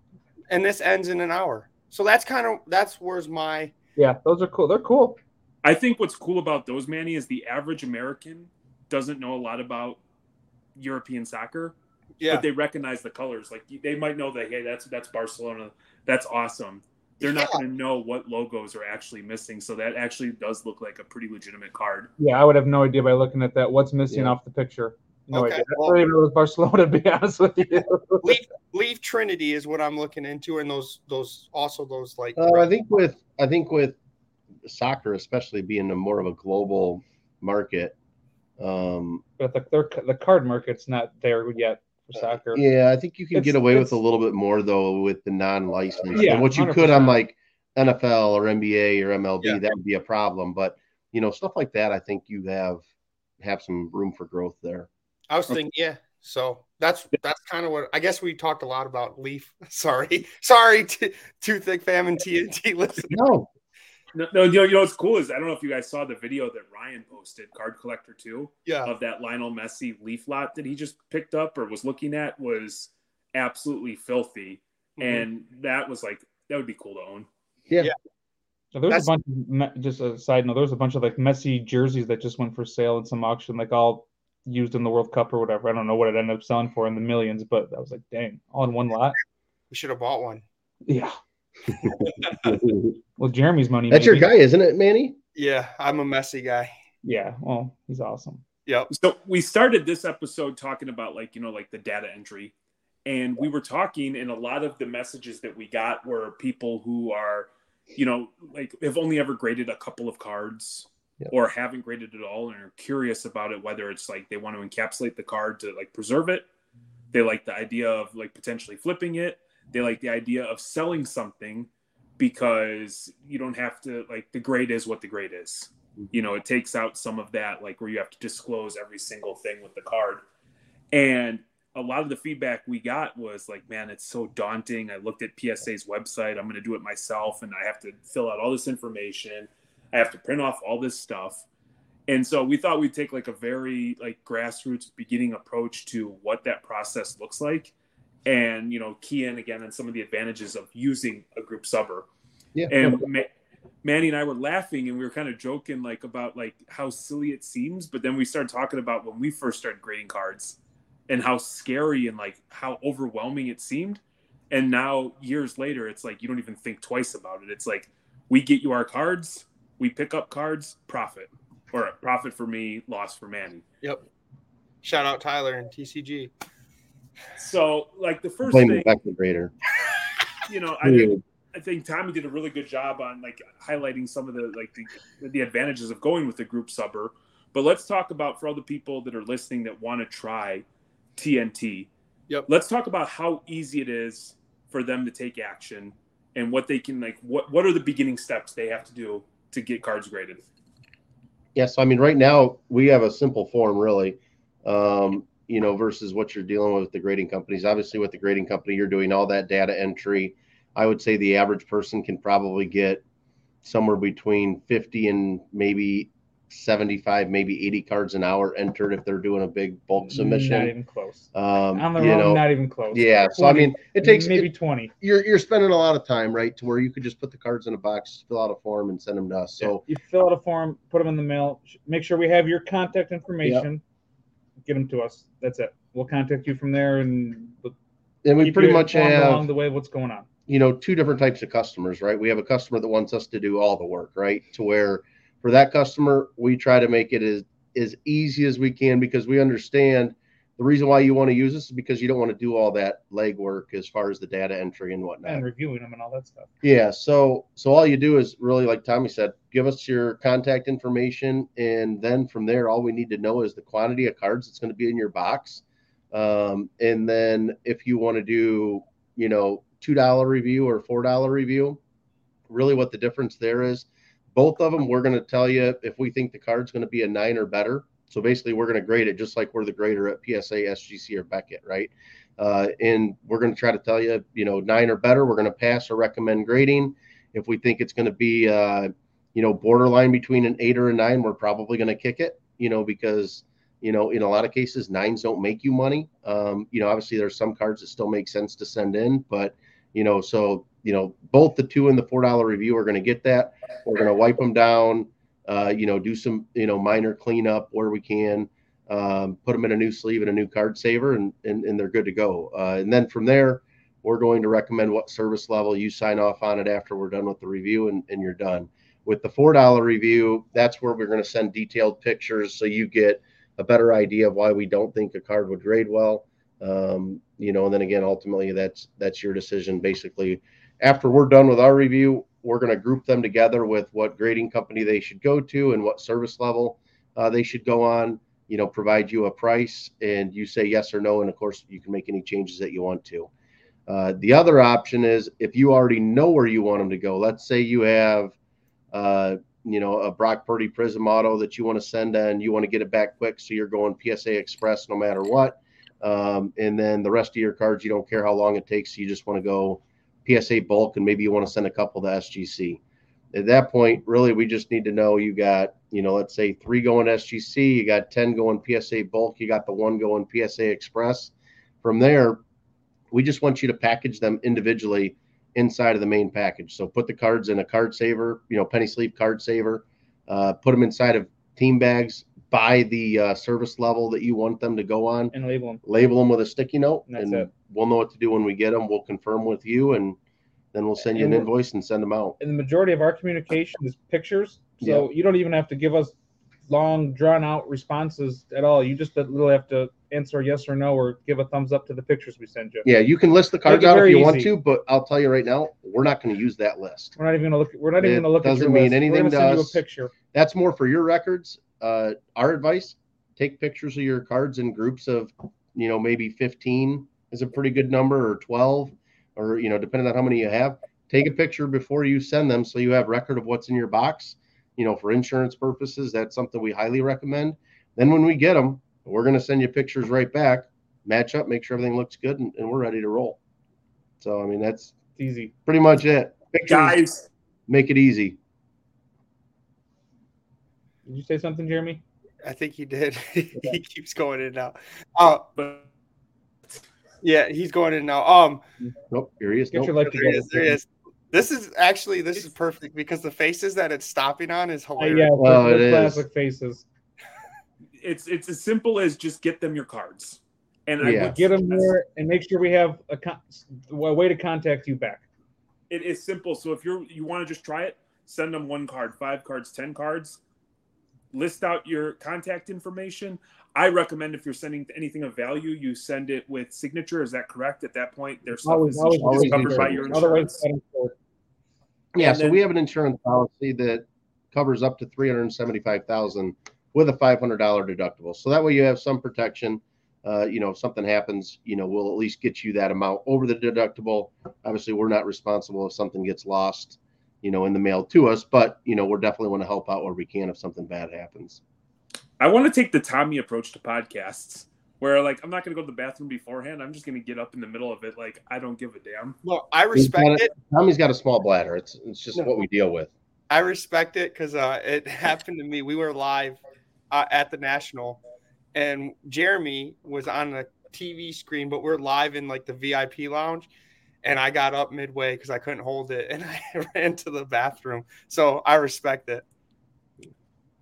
[SPEAKER 2] and this ends in an hour. So that's kind of that's where's my
[SPEAKER 3] Yeah, those are cool. They're cool.
[SPEAKER 1] I think what's cool about those, Manny, is the average American doesn't know a lot about European soccer,
[SPEAKER 2] yeah.
[SPEAKER 1] but they recognize the colors. Like they might know that hey, that's that's Barcelona, that's awesome. They're not
[SPEAKER 2] Yeah.
[SPEAKER 1] going to know what logos are actually missing, so that actually does look like a pretty legitimate card.
[SPEAKER 3] Yeah, I would have no idea by looking at that. What's missing
[SPEAKER 4] Yeah.
[SPEAKER 3] off the picture? No
[SPEAKER 2] Okay,
[SPEAKER 3] idea.
[SPEAKER 2] well-
[SPEAKER 3] I don't even know it was Barcelona, to be honest with you.
[SPEAKER 2] leave, Leaf Trinity is what I'm looking into, and those those also those like
[SPEAKER 4] Uh, I think with I think with soccer, especially being a more of a global market, um,
[SPEAKER 3] but the, their, the card market's not there yet for soccer.
[SPEAKER 4] yeah, I think you can
[SPEAKER 3] It's-
[SPEAKER 4] get away with a little bit more though with the non-licensed.
[SPEAKER 3] Yeah,
[SPEAKER 4] and what you could on like NFL or NBA or MLB,
[SPEAKER 2] Yeah.
[SPEAKER 4] that would be a problem. But you know, stuff like that, I think you have have some room for growth there.
[SPEAKER 2] I was thinking, yeah. So that's that's kind of what I guess we talked a lot about Leaf. Sorry, sorry, to Too Thick Fam and TNT listen.
[SPEAKER 4] No,
[SPEAKER 1] No, no, you know, you know what's cool is I don't know if you guys saw the video that Ryan posted, Card Collector 2,
[SPEAKER 2] Yeah,
[SPEAKER 1] of that Lionel Messi leaf lot that he just picked up or was looking at was absolutely filthy.
[SPEAKER 2] Mhm.
[SPEAKER 1] And that was like, that would be cool to own.
[SPEAKER 3] So there's
[SPEAKER 2] That's-
[SPEAKER 3] a bunch. Of, just a side note. There's a bunch of like Messi jerseys that just went for sale in some auction, like all used in the World Cup or whatever. I don't know what it ended up selling for in the millions, but I was like, dang, all in one lot.
[SPEAKER 2] we should have bought one.
[SPEAKER 3] Yeah. Well, Jeremy's money.
[SPEAKER 4] that's your guy, isn't it, Manny?
[SPEAKER 2] Yeah, I'm a Messi guy.
[SPEAKER 3] Yeah. Well, he's awesome.
[SPEAKER 2] Yep.
[SPEAKER 1] So we started this episode talking about like, you know, like the data entry. And we were talking, and a lot of the messages that we got were people who are, you know, like have only ever graded a couple of cards
[SPEAKER 4] Yep.
[SPEAKER 1] or haven't graded at all and are curious about it, whether it's like they want to encapsulate the card to like preserve it. They like the idea of like potentially flipping it. They like the idea of selling something because you don't have to like the grade is what the grade is. Mm-hmm. You know it takes out some of that like where you have to disclose every single thing with the card. And a lot of the feedback we got was like man it's so daunting. I looked at psa's website. I'm going to do it myself and i have to fill out all this information. I have to print off all this stuff. And so we thought we'd take like a very like grassroots beginning approach to what that process looks like and you know key in again on some of the advantages of using a group subber
[SPEAKER 4] Yeah.
[SPEAKER 1] and Ma- Manny and I were laughing and we were kind of joking like about like how silly it seems, but then we started talking about when we first started grading cards and how scary and like how overwhelming it seemed. And now years later, it's like you don't even think twice about it. It's like we get you our cards, we pick up cards, profit, or profit for me, loss for Manny.
[SPEAKER 2] Yep. Shout out Tyler and TCG.
[SPEAKER 1] So like the first
[SPEAKER 4] Blame
[SPEAKER 1] thing,
[SPEAKER 4] the Beckman Raider.
[SPEAKER 1] you know, I did, I think Tommy did a really good job on like highlighting some of the like the, the advantages of going with the group subber. But let's talk about for all the people that are listening that want to try TNT.
[SPEAKER 2] Yep.
[SPEAKER 1] Let's talk about how easy it is for them to take action and what they can like what what are the beginning steps they have to do to get cards graded.
[SPEAKER 4] Yeah, so I mean, right now we have a simple form, really, um, you know, versus what you're dealing with the grading companies. Obviously, with the grading company, you're doing all that data entry. I would say the average person can probably get somewhere between 50 and maybe 75, maybe 80 cards an hour entered if they're doing a big bulk submission.
[SPEAKER 3] Not even close.
[SPEAKER 4] Um,
[SPEAKER 3] On the
[SPEAKER 4] you
[SPEAKER 3] road,
[SPEAKER 4] know,
[SPEAKER 3] not even close.
[SPEAKER 4] yeah. So I mean, it takes
[SPEAKER 3] maybe twenty.
[SPEAKER 4] you're you're spending a lot of time, right, to where you could just put the cards in a box, fill out a form, and send them to us. So
[SPEAKER 3] you fill out a form, put them in the mail. Make sure we have your contact information. Get them to us. That's it. We'll contact you from there, and we'll
[SPEAKER 4] and we pretty much have
[SPEAKER 3] along the way what's going on.
[SPEAKER 4] you know two different types of customers right we have a customer that wants us to do all the work right to where for that customer we try to make it as as easy as we can because we understand the reason why you want to use this is because you don't want to do all that legwork as far as the data entry and whatnot.
[SPEAKER 3] And reviewing them and all that stuff.
[SPEAKER 4] yeah so so all you do is really like tommy said give us your contact information and then from there all we need to know is the quantity of cards that's going to be in your box. Um, and then if you want to do you know two dollar review or four dollar review really what the difference there is both of them we're going to tell you if we think the card's going to be a nine or better so basically we're going to grade it just like we're the grader at psa sgc or beckett right? Uh, and we're going to try to tell you you know nine or better we're going to pass or recommend grading. If we think it's going to be uh, you know borderline between an eight or a nine we're probably going to kick it you know because you know in a lot of cases nines don't make you money. Um, you know obviously there's some cards that still make sense to send in but you know so you know both the two and the four dollar review are going to get that. We're going to wipe them down uh, you know do some you know minor cleanup where we can um, put them in a new sleeve and a new card saver and and, and they're good to go. Uh, and then from there we're going to recommend what service level you sign off on it after we're done with the review and, and you're done. With the four dollar review that's where we're going to send detailed pictures so you get a better idea of why we don't think a card would grade well. Um, you know and then again ultimately that's that's your decision. Basically after we're done with our review we're going to group them together with what grading company they should go to and what service level uh, they should go on you know provide you a price and you say yes or no and of course you can make any changes that you want to Uh, the other option is if you already know where you want them to go. Let's say you have, uh, you know, a Brock Purdy Prism Auto that you want to send and you want to get it back quick, so you're going PSA Express no matter what. Um, and then the rest of your cards, you don't care how long it takes. You just want to go PSA bulk, and maybe you want to send a couple to SGC. At that point, really, we just need to know you got, you know, let's say three going SGC, you got 10 going PSA bulk, you got the one going PSA Express. From there, we just want you to package them individually inside of the main package. So put the cards in a card saver, you know, penny sleeve card saver, uh, put them inside of team bags by the uh, service level that you want them to go on,
[SPEAKER 3] and label them.
[SPEAKER 4] label them with a sticky note, and
[SPEAKER 3] it.
[SPEAKER 4] we'll know what to do when we get them. We'll confirm with you, and then we'll send you an invoice and send them out.
[SPEAKER 3] And the majority of our communication is pictures, so you don't even have to give us long, drawn out responses at all. You just literally have to answer yes or no or give a thumbs up to the pictures we send you.
[SPEAKER 4] Yeah, you can list the cards out if you want to, but I'll tell you right now, we're not going to use that list.
[SPEAKER 3] We're not even gonna look. We're not even gonna look at
[SPEAKER 4] doesn't
[SPEAKER 3] your
[SPEAKER 4] mean
[SPEAKER 3] list.
[SPEAKER 4] anything to
[SPEAKER 3] send you a
[SPEAKER 4] us.
[SPEAKER 3] picture.
[SPEAKER 4] That's more for your records. Uh, our advice: take pictures of your cards in groups of, you know, maybe fifteen is a pretty good number, or twelve, or you know, depending on how many you have. Take a picture before you send them, so you have record of what's in your box. You know, for insurance purposes, that's something we highly recommend. Then when we get them, we're going to send you pictures right back, match up, make sure everything looks good, and, and we're ready to roll. So I mean, that's
[SPEAKER 3] easy.
[SPEAKER 4] pretty much it. Pictures
[SPEAKER 1] Guys,
[SPEAKER 4] make it easy.
[SPEAKER 3] Did you say something, Jeremy?
[SPEAKER 2] I think he did. he keeps going in now. Uh,
[SPEAKER 1] but
[SPEAKER 2] yeah, he's going in now. Um,
[SPEAKER 4] Nope, here he is.
[SPEAKER 3] Get
[SPEAKER 4] Nope.
[SPEAKER 3] your life
[SPEAKER 2] there he
[SPEAKER 3] together.
[SPEAKER 2] is. There he is. This is actually this is perfect because the faces that it's stopping on is
[SPEAKER 3] Uh,
[SPEAKER 2] hilarious.
[SPEAKER 3] yeah,
[SPEAKER 4] Oh,
[SPEAKER 3] the
[SPEAKER 4] it is.
[SPEAKER 3] classic faces.
[SPEAKER 1] it's it's as simple as just get them your cards. And I would
[SPEAKER 3] Get them there and make sure we have a, con- a way to contact you back.
[SPEAKER 1] it is simple. So if you're you want to just try it, send them one card, five cards, ten cards. List out your contact information. I recommend if you're sending anything of value, you send it with signature. Is that correct? At that point, their stuff
[SPEAKER 3] Always-
[SPEAKER 1] is,
[SPEAKER 3] always
[SPEAKER 1] is
[SPEAKER 4] always
[SPEAKER 1] covered
[SPEAKER 4] do
[SPEAKER 1] by
[SPEAKER 4] so.
[SPEAKER 1] your
[SPEAKER 3] Otherwise,
[SPEAKER 1] insurance.
[SPEAKER 3] I don't care.
[SPEAKER 4] Yeah,
[SPEAKER 1] And
[SPEAKER 4] so
[SPEAKER 1] then-
[SPEAKER 4] we have an insurance policy that covers up to three hundred and seventy-five thousand with a five hundred dollar deductible. So that way you have some protection. Uh, you know, if something happens, you know, we'll at least get you that amount over the deductible. Obviously, we're not responsible if something gets lost, you know, in the mail to us, but you know, we're definitely want to help out where we can if something bad happens.
[SPEAKER 1] I want to take the Tommy approach to podcasts, where like I'm not going to go to the bathroom beforehand. I'm just going to get up in the middle of it, like I don't give a damn.
[SPEAKER 2] Look, I respect it.
[SPEAKER 4] Tommy's got a small bladder. It's it's just
[SPEAKER 2] No.
[SPEAKER 4] what we deal with.
[SPEAKER 2] I respect it because uh, it happened to me. We were live uh, at the National, and Jeremy was on the TV screen, but we're live in like the VIP lounge. And I got up midway because I couldn't hold it, and I ran to the bathroom. So I respect it.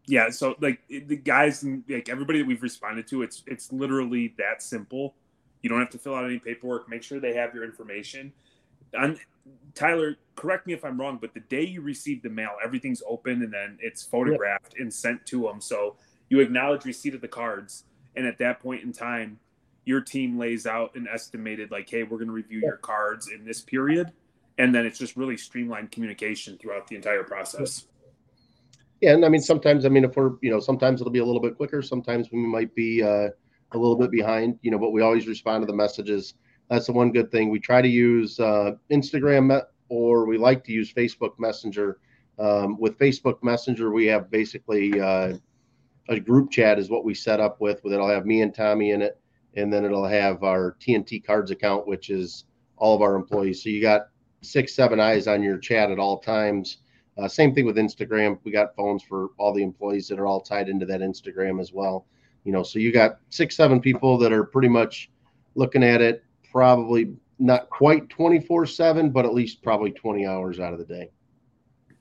[SPEAKER 1] Yeah, so like the guys and like everybody that we've responded to, it's it's literally that simple. You don't have to fill out any paperwork. Make sure they have your information. And Tyler, correct me if I'm wrong, but the day you receive the mail, everything's open and then it's photographed and sent to them. So you acknowledge receipt of the cards, and at that point in time, your team lays out an estimated like, hey, we're going to review your cards in this period, and then it's just really streamlined communication throughout the entire process.
[SPEAKER 4] Yeah, and I mean sometimes I mean if we're you know sometimes it'll be a little bit quicker. Sometimes we might be uh, a little bit behind. You know, but we always respond to the messages. That's the one good thing. We try to use uh, Instagram or we like to use Facebook Messenger. Um, with Facebook Messenger, we have basically uh, a group chat is what we set up with. With it'll have me and Tommy in it, and then it'll have our TNT Cards account, which is all of our employees. So you got six, seven eyes on your chat at all times. Uh, same thing with Instagram. We got phones for all the employees that are all tied into that Instagram as well. You know, so you got six, seven people that are pretty much looking at it, probably not quite 24 7, but at least probably 20 hours out of the day.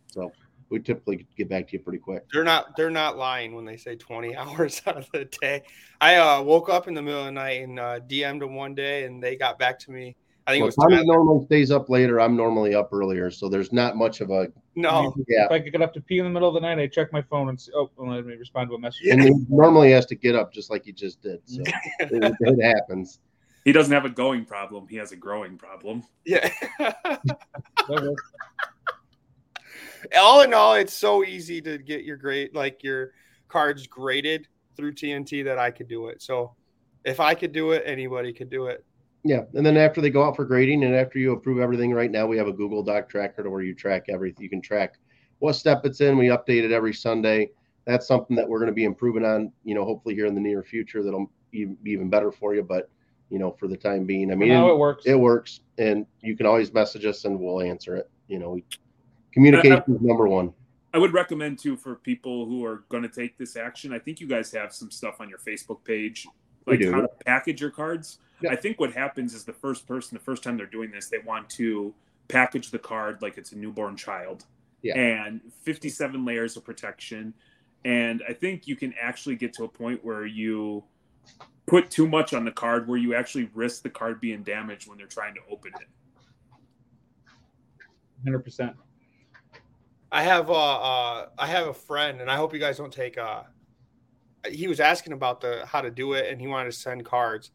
[SPEAKER 4] So we typically get back to you pretty quick.
[SPEAKER 2] They're not they're not lying when they say 20 hours out of the day. I uh, woke up in the middle of the night and uh, DM'd them one day, and they got back to me. I think
[SPEAKER 4] Well,
[SPEAKER 2] it was
[SPEAKER 4] Tommy
[SPEAKER 2] Tyler.
[SPEAKER 4] normally stays up later. I'm normally up earlier. So there's not much of a
[SPEAKER 2] no.
[SPEAKER 4] gap.
[SPEAKER 3] If I could get up to pee in the middle of the night, I check my phone and see, oh, well, let me respond to a message.
[SPEAKER 4] And he normally has to get up just like he just did. So it, it happens.
[SPEAKER 1] He doesn't have a going problem. He has a growing problem.
[SPEAKER 2] Yeah.
[SPEAKER 3] That works.
[SPEAKER 2] all in all, it's so easy to get your grade, like your cards graded through TNT that I could do it. So if I could do it, anybody could do it.
[SPEAKER 4] Yeah, and then after they go out for grading, and after you approve everything, right now we have a Google Doc tracker to where you track everything. You can track what step it's in. We update it every Sunday. That's something that we're going to be improving on. You know, hopefully here in the near future, that'll be be even better for you. But you know, for the time being, I
[SPEAKER 3] I
[SPEAKER 4] mean,
[SPEAKER 3] mean, it works.
[SPEAKER 4] it works, and you can always message us, and we'll answer it. You know, we, communication is number one.
[SPEAKER 1] I would recommend too for people who are going to take this action. I think you guys have some stuff on your Facebook page, like how to package your cards.
[SPEAKER 4] Yeah.
[SPEAKER 1] I think what happens is the first person, the first time they're doing this, they want to package the card like it's a newborn child.
[SPEAKER 4] Yeah.
[SPEAKER 1] And 57 layers of protection. And I think you can actually get to a point where you put too much on the card where you actually risk the card being damaged when they're trying to open it.
[SPEAKER 3] Hundred percent.
[SPEAKER 2] I have uh, uh I have a friend, and I hope you guys don't take uh. He was asking about the how to do it, and he wanted to send cards,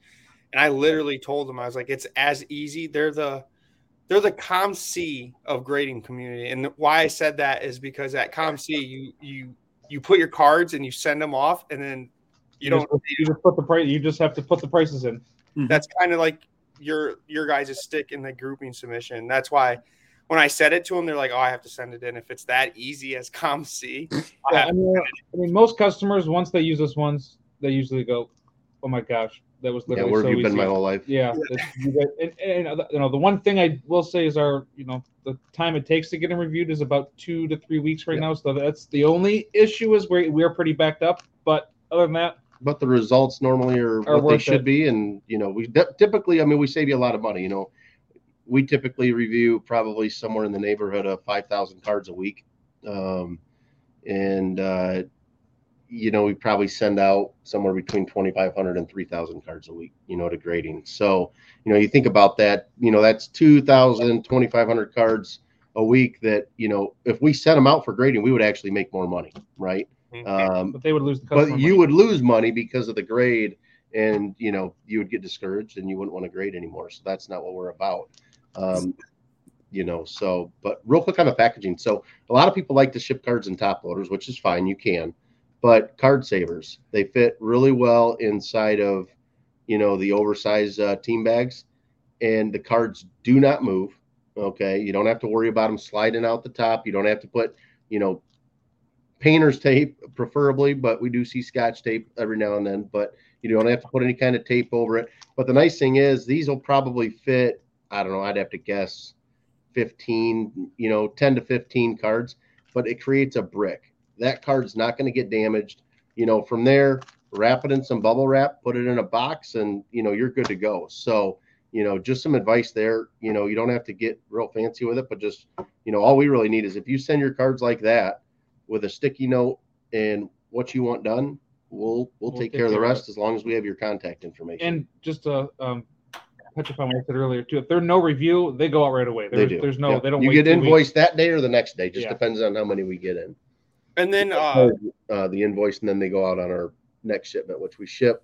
[SPEAKER 2] and I literally told him I was like, it's as easy. They're the they're the COMC of grading community, and why I said that is because at COMC you you you put your cards and you send them off, and then you don't.
[SPEAKER 3] Just, you just put the price. You just have to put the prices in.
[SPEAKER 2] That's kind of like your your guys' stick in the grouping submission. That's why. When I said it to them, they're like, "Oh, I have to send it in." If it's that easy as COMC,
[SPEAKER 3] Yeah,
[SPEAKER 2] have
[SPEAKER 3] I mean, I mean, most customers once they use this once, they usually go, "Oh my gosh, that was literally Yeah,
[SPEAKER 4] where
[SPEAKER 3] so
[SPEAKER 4] have you been my whole life?
[SPEAKER 3] Yeah, it's- you and, and, you know the one thing I will say is our you know the time it takes to get them reviewed is about two to three weeks right
[SPEAKER 4] Yeah.
[SPEAKER 3] now. So that's the only issue is we're we're pretty backed up. But other than that,
[SPEAKER 4] but the results normally are,
[SPEAKER 3] Are
[SPEAKER 4] what they should
[SPEAKER 3] it.
[SPEAKER 4] be and you know we de- typically i mean we save you a lot of money you know we typically review probably somewhere in the neighborhood of 5000 cards a week. Um, and uh, you know we probably send out somewhere between 2500 and 3000 cards a week you know to grading. So you know you think about that you know that's 2000 2500 cards a week that you know if we sent them out for grading we would actually make more money right? Um,
[SPEAKER 3] but they would lose the
[SPEAKER 4] but you
[SPEAKER 3] money.
[SPEAKER 4] would lose money because of the grade and you know you would get discouraged and you wouldn't want to grade anymore. So that's not what we're about um, you know so but real quick on the packaging. So a lot of people like to ship cards in top loaders which is fine you can but card savers they fit really well inside of you know the oversized uh, team bags and the cards do not move okay? You don't have to worry about them sliding out the top. You don't have to put you know painter's tape preferably but we do see scotch tape every now and then but you don't have to put any kind of tape over it. But the nice thing is these will probably fit i don't know i'd have to guess 15 you know 10 to 15 cards but it creates a brick. That card's not going to get damaged. You know from there wrap it in some bubble wrap put it in a box and you know you're good to go. So you know just some advice there. You know you don't have to get real fancy with it but just you know all we really need is if you send your cards like that with a sticky note and what you want done we'll we'll, take, care of the rest as long as we have your contact information.
[SPEAKER 3] And just a um, touch upon what I said earlier too. If there's no review, they go out right away.
[SPEAKER 4] they
[SPEAKER 3] There's,
[SPEAKER 4] do
[SPEAKER 3] there's no,
[SPEAKER 4] Yep.
[SPEAKER 3] they don't.
[SPEAKER 4] you
[SPEAKER 3] wait
[SPEAKER 4] get
[SPEAKER 3] two
[SPEAKER 4] invoiced that day or the next day just
[SPEAKER 3] Yeah.
[SPEAKER 4] depends on how many we get in
[SPEAKER 2] And then uh,
[SPEAKER 4] uh, the invoice and then they go out on our next shipment, which we ship.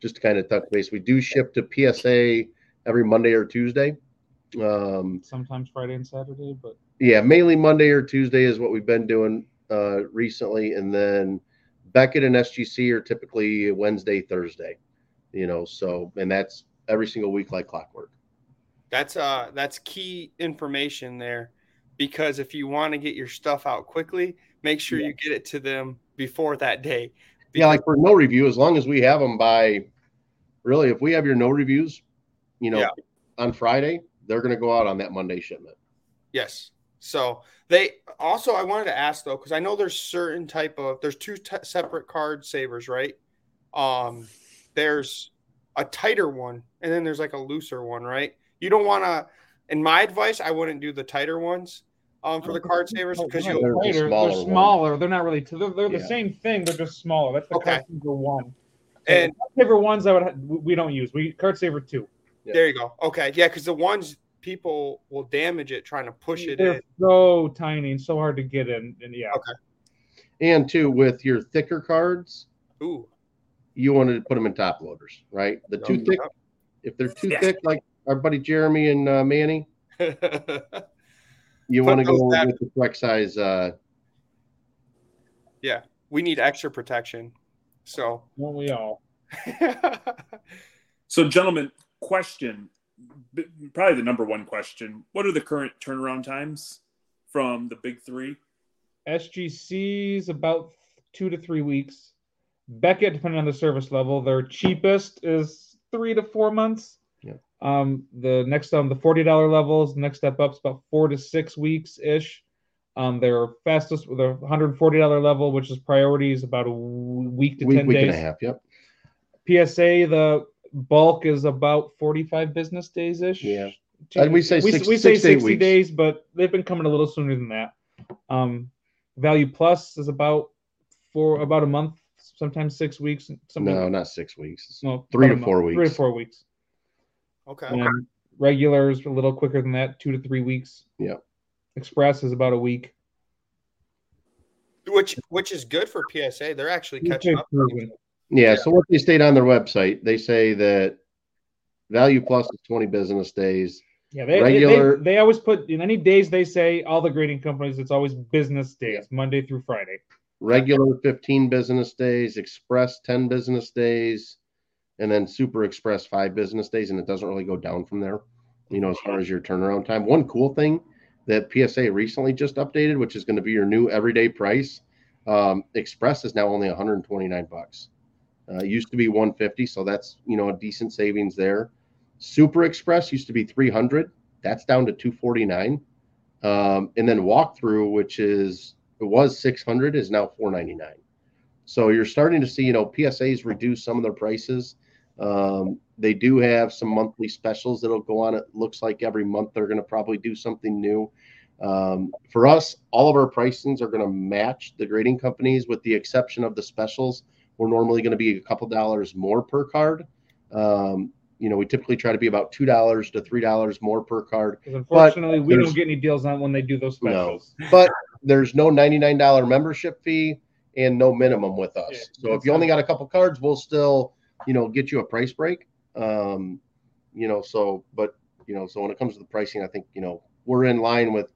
[SPEAKER 4] Just to kind of touch base, we do ship to PSA every Monday or Tuesday. Um,
[SPEAKER 3] Sometimes Friday and Saturday, but
[SPEAKER 4] yeah, mainly Monday or Tuesday is what we've been doing uh, recently, and then Beckett and SGC are typically Wednesday, Thursday. You know, so and that's every single week like clockwork.
[SPEAKER 2] that's uh that's key information there because if you want to get your stuff out quickly, make sure you get it to them before that day.
[SPEAKER 4] Yeah, like for no review, as long as we have them by, really, if we have your no reviews, you know,
[SPEAKER 2] Yeah.
[SPEAKER 4] on Friday, they're going to go out on that Monday shipment.
[SPEAKER 2] Yes. So they also I wanted to ask though because I know there's certain type of there's two t- separate card savers, right? Um, there's a tighter one and then there's like a looser one, right? You don't want to. In my advice, I wouldn't do the tighter ones um, for the card savers
[SPEAKER 3] No,
[SPEAKER 2] because
[SPEAKER 3] they're
[SPEAKER 2] you
[SPEAKER 3] not
[SPEAKER 4] They're the
[SPEAKER 3] tighter,
[SPEAKER 4] smaller
[SPEAKER 3] They're smaller. They're not really. T- they're they're the
[SPEAKER 4] Yeah.
[SPEAKER 3] same thing. They're just smaller. That's the
[SPEAKER 2] Okay.
[SPEAKER 3] card saver one.
[SPEAKER 2] And-
[SPEAKER 3] card saver ones I would ha- we we don't use. We card saver two.
[SPEAKER 4] Yeah.
[SPEAKER 2] there you go. Okay, yeah, because the ones people will damage it trying to push it
[SPEAKER 3] They're
[SPEAKER 2] in.
[SPEAKER 3] so tiny and so hard to get in. And yeah,
[SPEAKER 2] Okay.
[SPEAKER 4] And two, with your thicker cards,
[SPEAKER 2] Ooh,
[SPEAKER 4] you wanted to put them in top loaders, right? The too thick, if they're too
[SPEAKER 1] Yeah.
[SPEAKER 4] thick, like our buddy Jeremy and uh, Manny, you want to go
[SPEAKER 2] back.
[SPEAKER 4] with the correct size. Uh, yeah,
[SPEAKER 2] we need extra protection. So,
[SPEAKER 3] won't we all?
[SPEAKER 1] So, gentlemen, question probably the number one question. What are the current turnaround times from the big three?
[SPEAKER 3] SGC is about two to three weeks. Beckett, depending on the service level, their cheapest is three to four months.
[SPEAKER 4] Yeah.
[SPEAKER 3] Um, the next on the forty dollar levels, next step up is about four to six weeks ish. Um, their fastest, with the one hundred forty dollar level, which is priority, is about a week to
[SPEAKER 4] Week,
[SPEAKER 3] ten
[SPEAKER 4] week
[SPEAKER 3] days.
[SPEAKER 4] and a half. Yep.
[SPEAKER 3] PSA, the bulk is about forty five business days ish.
[SPEAKER 4] Yeah. Uh, we say
[SPEAKER 3] we,
[SPEAKER 4] six-
[SPEAKER 3] we say
[SPEAKER 4] six
[SPEAKER 3] sixty days, but they've been coming a little sooner than that. Um, Value Plus is about for about a month, sometimes six weeks. Something
[SPEAKER 4] No, not six weeks.
[SPEAKER 3] no,
[SPEAKER 4] three to four
[SPEAKER 3] month, Three to four weeks.
[SPEAKER 2] Okay.
[SPEAKER 3] And regulars a little quicker than that, two to three weeks.
[SPEAKER 4] Yeah.
[SPEAKER 3] Express is about a week.
[SPEAKER 2] Which which is good for PSA. They're actually catching up.
[SPEAKER 3] Proven.
[SPEAKER 4] Yeah. So what they state on their website, they say that Value Plus is 20 business days.
[SPEAKER 3] Yeah, they,
[SPEAKER 4] Regular-
[SPEAKER 3] they, they always put in any days they say all the grading companies it's always business days, Monday through Friday.
[SPEAKER 4] Regular 15 business days, Express 10 business days, and then Super Express five business days, and it doesn't really go down from there. You know, as far as your turnaround time. One cool thing that PSA recently just updated, which is going to be your new everyday price. Um, Express is now only 129 bucks. Uh, it used to be 150, so that's you know a decent savings there. Super Express used to be 300. That's down to 249. Um, and then walkthrough, which is it was 600, is now 499. So you're starting to see, you know, PSAs reduce some of their prices. Um, they do have some monthly specials that'll go on. It looks like every month they're going to probably do something new. Um, for us, all of our pricings are going to match the grading companies, with the exception of the specials. We're normally going to be a couple dollars more per card. Um, you know, we typically try to be about two dollars to three dollars more per card.
[SPEAKER 3] Unfortunately, we don't get any deals on when they do those
[SPEAKER 4] No.
[SPEAKER 3] specials.
[SPEAKER 4] But there's no $99 membership fee and no minimum with us.
[SPEAKER 3] Yeah,
[SPEAKER 4] so if you only got a couple cards, we'll still, you know, get you a price break. Um, you know, so but you know, so when it comes to the pricing, I think, you know, we're in line with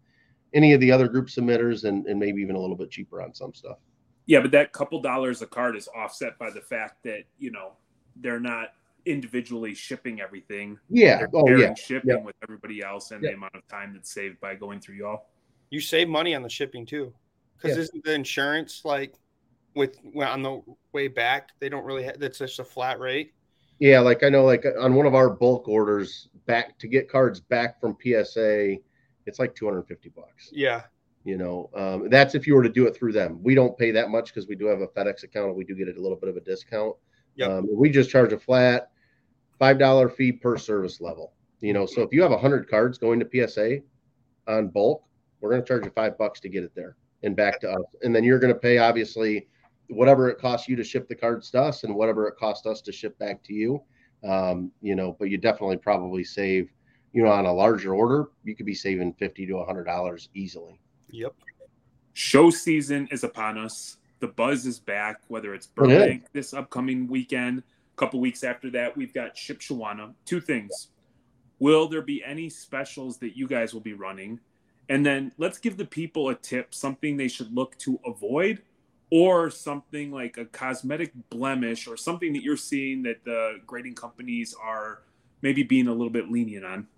[SPEAKER 4] any of the other group submitters and, and maybe even a little bit cheaper on some stuff.
[SPEAKER 1] Yeah, but that couple dollars a card is offset by the fact that you know they're not individually shipping everything.
[SPEAKER 4] Yeah.
[SPEAKER 1] They're
[SPEAKER 4] Oh yeah.
[SPEAKER 1] shipping
[SPEAKER 4] Yep.
[SPEAKER 1] with everybody else and
[SPEAKER 4] Yep.
[SPEAKER 1] the amount of time that's saved by going through y'all.
[SPEAKER 2] You save money on the shipping too, because
[SPEAKER 4] Yeah.
[SPEAKER 2] isn't the insurance like with well, on the way back they don't really have that's just a flat rate.
[SPEAKER 4] Yeah, like I know, like on one of our bulk orders, back to get cards back from PSA, it's like 250 bucks.
[SPEAKER 2] Yeah.
[SPEAKER 4] You know, um, that's if you were to do it through them. We don't pay that much because we do have a FedEx account and we do get a little bit of a discount.
[SPEAKER 2] Yep.
[SPEAKER 4] Um, we just charge a flat five dollar fee per service level. You know, so if you have hundred cards going to PSA on bulk, we're going to charge you five bucks to get it there and back to us, and then you're going to pay obviously whatever it costs you to ship the cards to us and whatever it costs us to ship back to you. Um, you know, but you definitely probably save. You know, on a larger order, you could be saving fifty to hundred dollars easily.
[SPEAKER 2] Yep.
[SPEAKER 1] Show season is upon us. The buzz is back, whether it's
[SPEAKER 4] It is.
[SPEAKER 1] Burbank this upcoming weekend. A couple weeks after that, we've got Shipshewana. Two things. Will there be any specials that you guys will be running? And then let's give the people a tip, something they should look to avoid, or something like a cosmetic blemish or something that you're seeing that the grading companies are maybe being a little bit lenient on.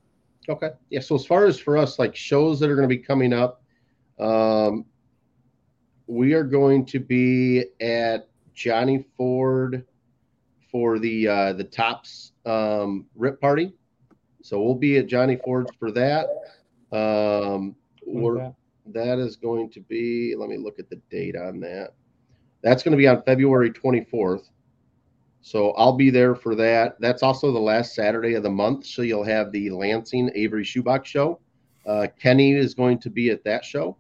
[SPEAKER 4] Okay. Yeah. So as far as for us, like shows that are going to be coming up, um, we are going to be at Johnny Ford for the uh, the Topps um, rip party. So we'll be at Johnny Ford's for that. Um, We're,
[SPEAKER 3] that?
[SPEAKER 4] that is going to be. Let me look at the date on that. That's going to be on February 24th. So I'll be there for that. That's also the last Saturday of the month. So you'll have the Lansing Avery Shoebox show. Uh, Kenny is going to be at that show.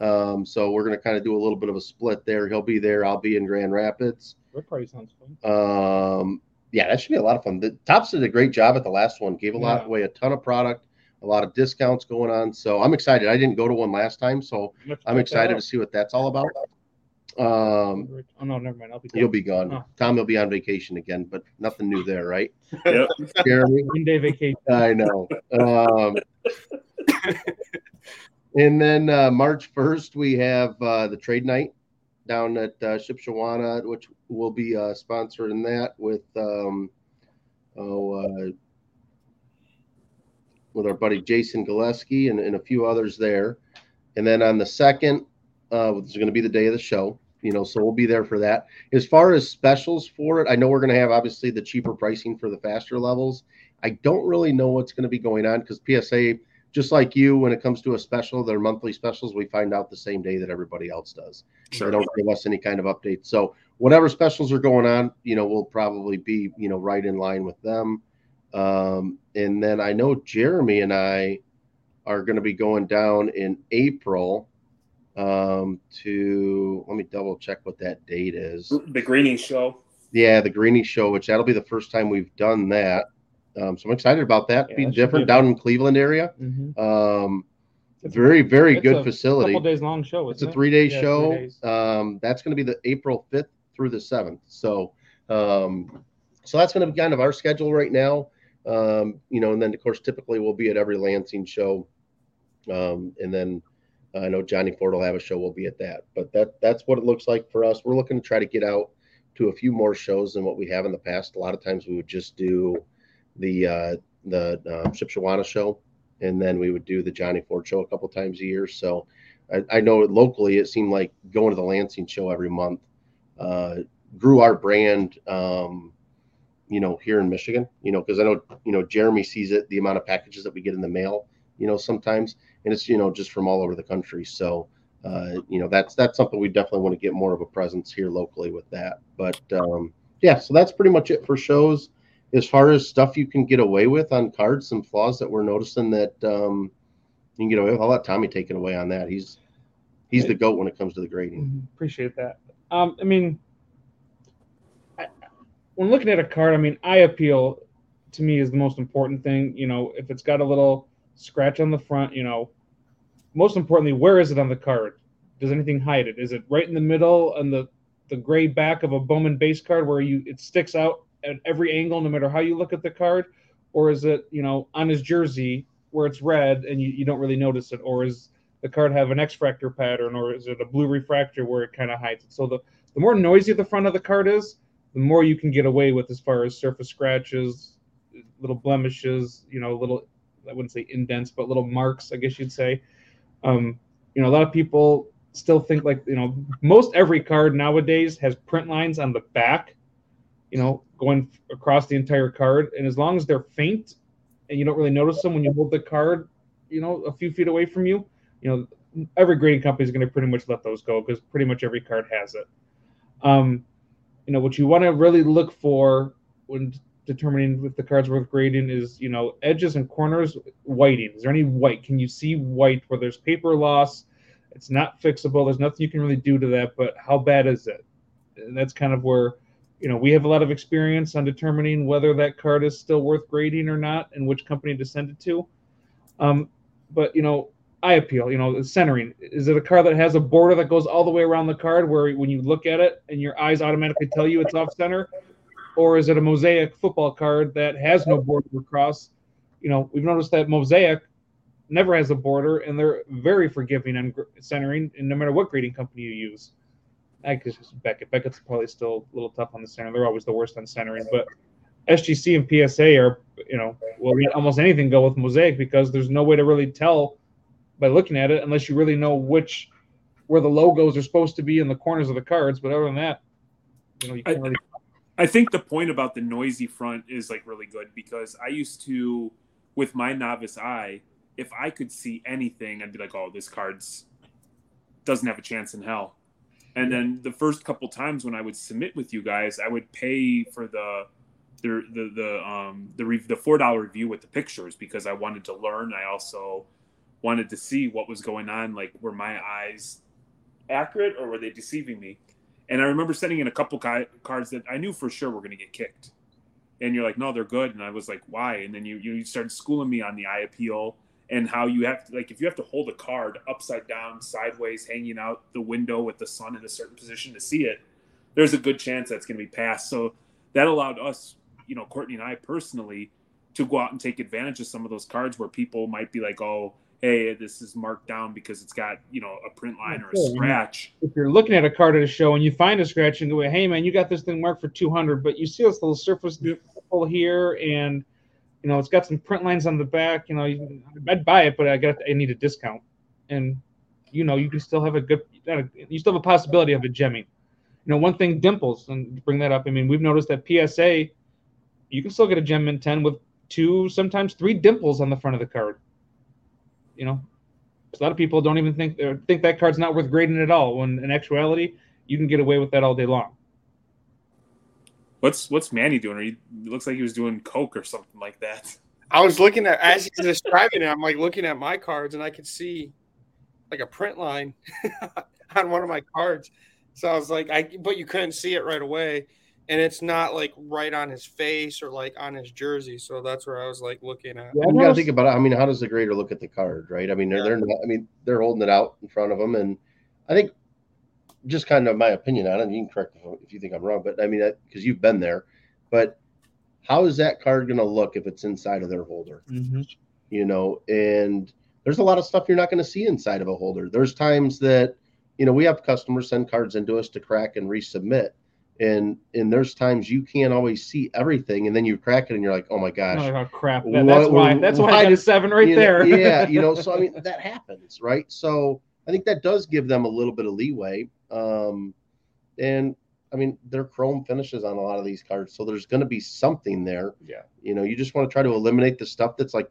[SPEAKER 4] Um, so we're going to kind of do a little bit of a split there. He'll be there. I'll be in Grand Rapids.
[SPEAKER 3] Rip party sounds fun.
[SPEAKER 4] Um, yeah, that should be a lot of fun. The Topps did a great job at the last one. Gave a lot away, a ton of product, a lot of discounts going on. So I'm excited. I didn't go to one last time, so
[SPEAKER 3] Let's
[SPEAKER 4] I'm excited to see what that's all about. Um.
[SPEAKER 3] Oh no, never mind. I'll be.
[SPEAKER 4] You'll be gone.
[SPEAKER 3] Oh.
[SPEAKER 4] Tom will be on vacation again, but nothing new there, right?
[SPEAKER 1] Yep.
[SPEAKER 4] Jeremy?
[SPEAKER 3] one day vacation.
[SPEAKER 4] I know. Um, and then uh, March 1st, we have uh, the trade night down at uh, Shipshewana, which will be uh, sponsoring that with, um, oh, uh, with our buddy Jason Gillespie and, and a few others there. And then on the second, uh, which is going to be the day of the show, you know, so we'll be there for that. As far as specials for it, I know we're going to have obviously the cheaper pricing for the faster levels. I don't really know what's going to be going on because PSA, just like you, when it comes to a special, their monthly specials, we find out the same day that everybody else does. They don't give us any kind of update. So whatever specials are going on, you know, we'll probably be, you know, right in line with them. Um, and then I know Jeremy and I are going to be going down in April um, to let me double check what that date is.
[SPEAKER 1] The Greeny Show.
[SPEAKER 4] Yeah, the Greeny Show, which that'll be the first time we've done that. Um, so I'm excited about that.
[SPEAKER 3] Yeah,
[SPEAKER 4] be different
[SPEAKER 3] be
[SPEAKER 4] down in Cleveland area.
[SPEAKER 3] Mhm.
[SPEAKER 4] Um,
[SPEAKER 3] It's
[SPEAKER 4] very, very
[SPEAKER 3] it's
[SPEAKER 4] good
[SPEAKER 3] a
[SPEAKER 4] facility.
[SPEAKER 3] Couple days long show.
[SPEAKER 4] It's a
[SPEAKER 3] isn't it?
[SPEAKER 4] three day
[SPEAKER 3] Yeah, three
[SPEAKER 4] show.
[SPEAKER 3] days.
[SPEAKER 4] Um, that's going to be the April 5th through the 7th. So, um, so that's going to be kind of our schedule right now. Um, you know, and then of course, typically we'll be at every Lansing show. Um, and then uh, I know Johnny Ford will have a show. We'll be at that, but that, that's what it looks like for us. We're looking to try to get out to a few more shows than what we have in the past. A lot of times we would just do the, uh, the, uh, Shipshewana show and then we would do the Johnny Ford show a couple times a year. So I, I know locally it seemed like going to the Lansing show every month uh, grew our brand. Um, you know, here in Michigan, you know, because I know you know Jeremy sees it the amount of packages that we get in the mail, you know, sometimes, and it's you know just from all over the country. So uh, you know that's that's something we definitely want to get more of a presence here locally with that. But um, yeah, so that's pretty much it for shows as far as stuff you can get away with on cards, some flaws that we're noticing that um, you can get away with. I'll let Tommy take it away on that. He's he's the goat when it comes to the grading.
[SPEAKER 3] Mhm. Appreciate that. Um, I mean, when looking at a card, I mean, eye appeal to me is the most important thing. You know, if it's got a little scratch on the front, you know, most importantly, where is it on the card? Does anything hide it? Is it right in the middle on the the gray back of a Bowman base card where you it sticks out at every angle, no matter how you look at the card, or is it you know on his jersey where it's red and you, you don't really notice it, or is the card have an X-fractor pattern, or is it a blue refractor where it kind of hides it? So the, the more noisy the front of the card is, the more you can get away with as far as surface scratches, little blemishes, you know, little I wouldn't say indents, but little marks, I guess you'd say. Um, you know, a lot of people still think like you know most every card nowadays has print lines on the back, you know, going across the entire card, and as long as they're faint and you don't really notice them when you hold the card, you know, a few feet away from you, you know, every grading company is going to pretty much let those go because pretty much every card has it. Um, you know, what you want to really look for when determining if the card's worth grading is, you know, edges and corners, whiting. Is there any white? Can you see white where there's paper loss? It's not fixable. There's nothing you can really do to that, but how bad is it? And that's kind of where, you know, we have a lot of experience on determining whether that card is still worth grading or not and which company to send it to. Um, but, you know, eye appeal, you know, centering. Is it a card that has a border that goes all the way around the card where when you look at it and your eyes automatically tell you it's off center? Or is it a mosaic football card that has no border across? You know, we've noticed that mosaic never has a border and they're very forgiving on centering, and no matter what grading company you use. I guess Beckett. Beckett's probably still a little tough on the center. They're always the worst on centering, but SGC and PSA are, you know, will let almost anything go with mosaic because there's no way to really tell by looking at it unless you really know which where the logos are supposed to be in the corners of the cards. But other than that, you know, you can't
[SPEAKER 1] I-
[SPEAKER 3] really.
[SPEAKER 1] I think the point about the noisy front is like really good because I used to, with my novice eye, if I could see anything, I'd be like, "Oh, this card's doesn't have a chance in hell." And then the first couple times when I would submit with you guys, I would pay for the the the the um the re- the four dollar review with the pictures because I wanted to learn. I also wanted to see what was going on. Like, were my eyes accurate or were they deceiving me? And I remember sending in a couple cards that I knew for sure were going to get kicked. And you're like, no, they're good. And I was like, why? And then you you started schooling me on the eye appeal and how you have to like if you have to hold a card upside down, sideways, hanging out the window with the sun in a certain position to see it, there's a good chance that's going to be passed. So that allowed us, you know, Courtney and I personally, to go out and take advantage of some of those cards where people might be like, oh, hey, this is marked down because it's got you know a print line or a
[SPEAKER 3] Sure.
[SPEAKER 1] scratch.
[SPEAKER 3] if you're looking at a card at a show and you find a scratch and go, hey man, you got this thing marked for 200, but you see this little surface nipple here, and You know, it's got some print lines on the back. You know, you- I'd buy it, but I got I need a discount, and you know, you can still have a good. Uh, you still have a possibility of a gemming. You know, one thing, dimples, and bring that up. I mean, we've noticed that PSA, you can still get a gem mint ten with two, sometimes three dimples on the front of the card. You know, a lot of people don't even think or think that card's not worth grading at all. When in actuality, you can get away with that all day long.
[SPEAKER 1] What's what's Manny doing? He it looks like he was doing coke or something like that.
[SPEAKER 2] I was looking at as he's describing it. I'm like looking at my cards, and I could see like a print line on one of my cards. So I was like, I but you couldn't see it right away, and it's not like right on his face or like on his jersey. So that's where I was like looking at.
[SPEAKER 3] Yeah,
[SPEAKER 4] you got to think about it. I mean, how does the grader look at the card, right? I mean, they're,
[SPEAKER 2] Yeah.
[SPEAKER 4] they're not, I mean, they're holding it out in front of them. And I think just kind of my opinion on it, you can correct me if you think I'm wrong, but I mean, because you've been there, but how is that card going to look if it's inside of their holder? you know and there's a lot of stuff you're not going to see inside of a holder there's times that you know we have customers send cards into us to crack and resubmit and and there's times you can't always see everything and then you crack it and you're like oh my gosh
[SPEAKER 3] Oh, crap! That, that's why. That's why
[SPEAKER 4] why
[SPEAKER 3] I got a
[SPEAKER 4] did-
[SPEAKER 3] seven right
[SPEAKER 4] you know,
[SPEAKER 3] there.
[SPEAKER 4] yeah you know so i mean that happens right so i think that does give them a little bit of leeway um and i mean they're chrome finishes on a lot of these cards so there's going to be something there
[SPEAKER 3] Yeah.
[SPEAKER 4] you know you just want to try to eliminate the stuff that's like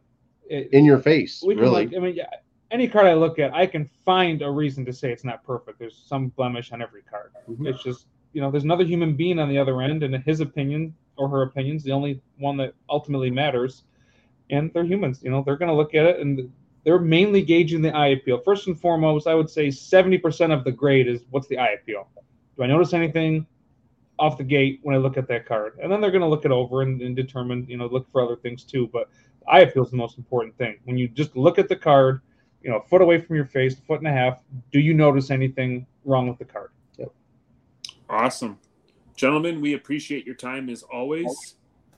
[SPEAKER 3] It-
[SPEAKER 4] in your face
[SPEAKER 3] we
[SPEAKER 4] really
[SPEAKER 3] look, I mean, yeah, any card I look at, I can find a reason to say it's not perfect. There's some blemish on every card.
[SPEAKER 4] Mhm.
[SPEAKER 3] It's just you know, there's another human being on the other end, and his opinion or her opinion's the only one that ultimately matters. And they're humans, you know, they're going to look at it and they're mainly gauging the eye appeal. First and foremost, I would say 70% of the grade is what's the eye appeal. Do I notice anything off the gate when I look at that card? And then they're going to look it over and, and determine, you know, look for other things too. But eye appeal is the most important thing. When you just look at the card, you know, a foot away from your face, a foot and a half, do you notice anything wrong with the card?
[SPEAKER 1] Awesome. Gentlemen, we appreciate your time as always.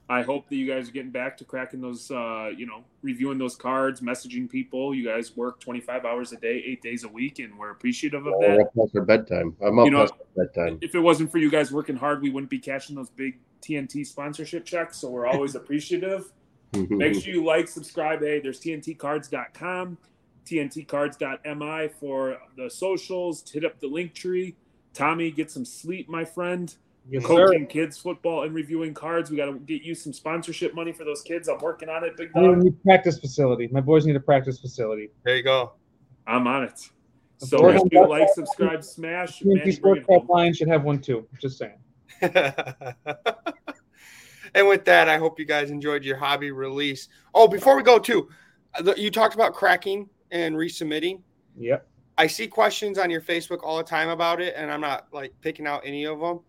[SPEAKER 1] I hope that you guys are getting back to cracking those, uh, you know, reviewing those cards, messaging people. You guys work 25 hours a day, eight days a week, and we're appreciative of
[SPEAKER 4] We're
[SPEAKER 1] that.
[SPEAKER 4] up past our bedtime. I'm up
[SPEAKER 1] You know-
[SPEAKER 4] past our bedtime.
[SPEAKER 1] If it wasn't for you guys working hard, we wouldn't be cashing those big TNT sponsorship checks. So we're always appreciative. Make sure you like, subscribe. Hey, there's TNTcards.com, TNTcards.mi for the socials. Hit up the link tree. Tommy, get some sleep, my friend.
[SPEAKER 3] Yes,
[SPEAKER 1] Coaching kids football and reviewing cards. We got to get you some sponsorship money for those kids. I'm working on it, big
[SPEAKER 3] I need a practice facility. My boys need a practice facility.
[SPEAKER 2] There you go.
[SPEAKER 1] I'm on it. So
[SPEAKER 3] We're
[SPEAKER 1] make sure you like, subscribe, smash.
[SPEAKER 3] TNT
[SPEAKER 1] Manny,
[SPEAKER 3] Sports
[SPEAKER 1] it
[SPEAKER 3] line should have one too. Just saying.
[SPEAKER 2] and with that, I hope you guys enjoyed your hobby release. Oh, before we go, too, you talked about cracking and resubmitting.
[SPEAKER 3] Yep.
[SPEAKER 2] I see questions on your Facebook all the time about it, and I'm not like picking out any of them.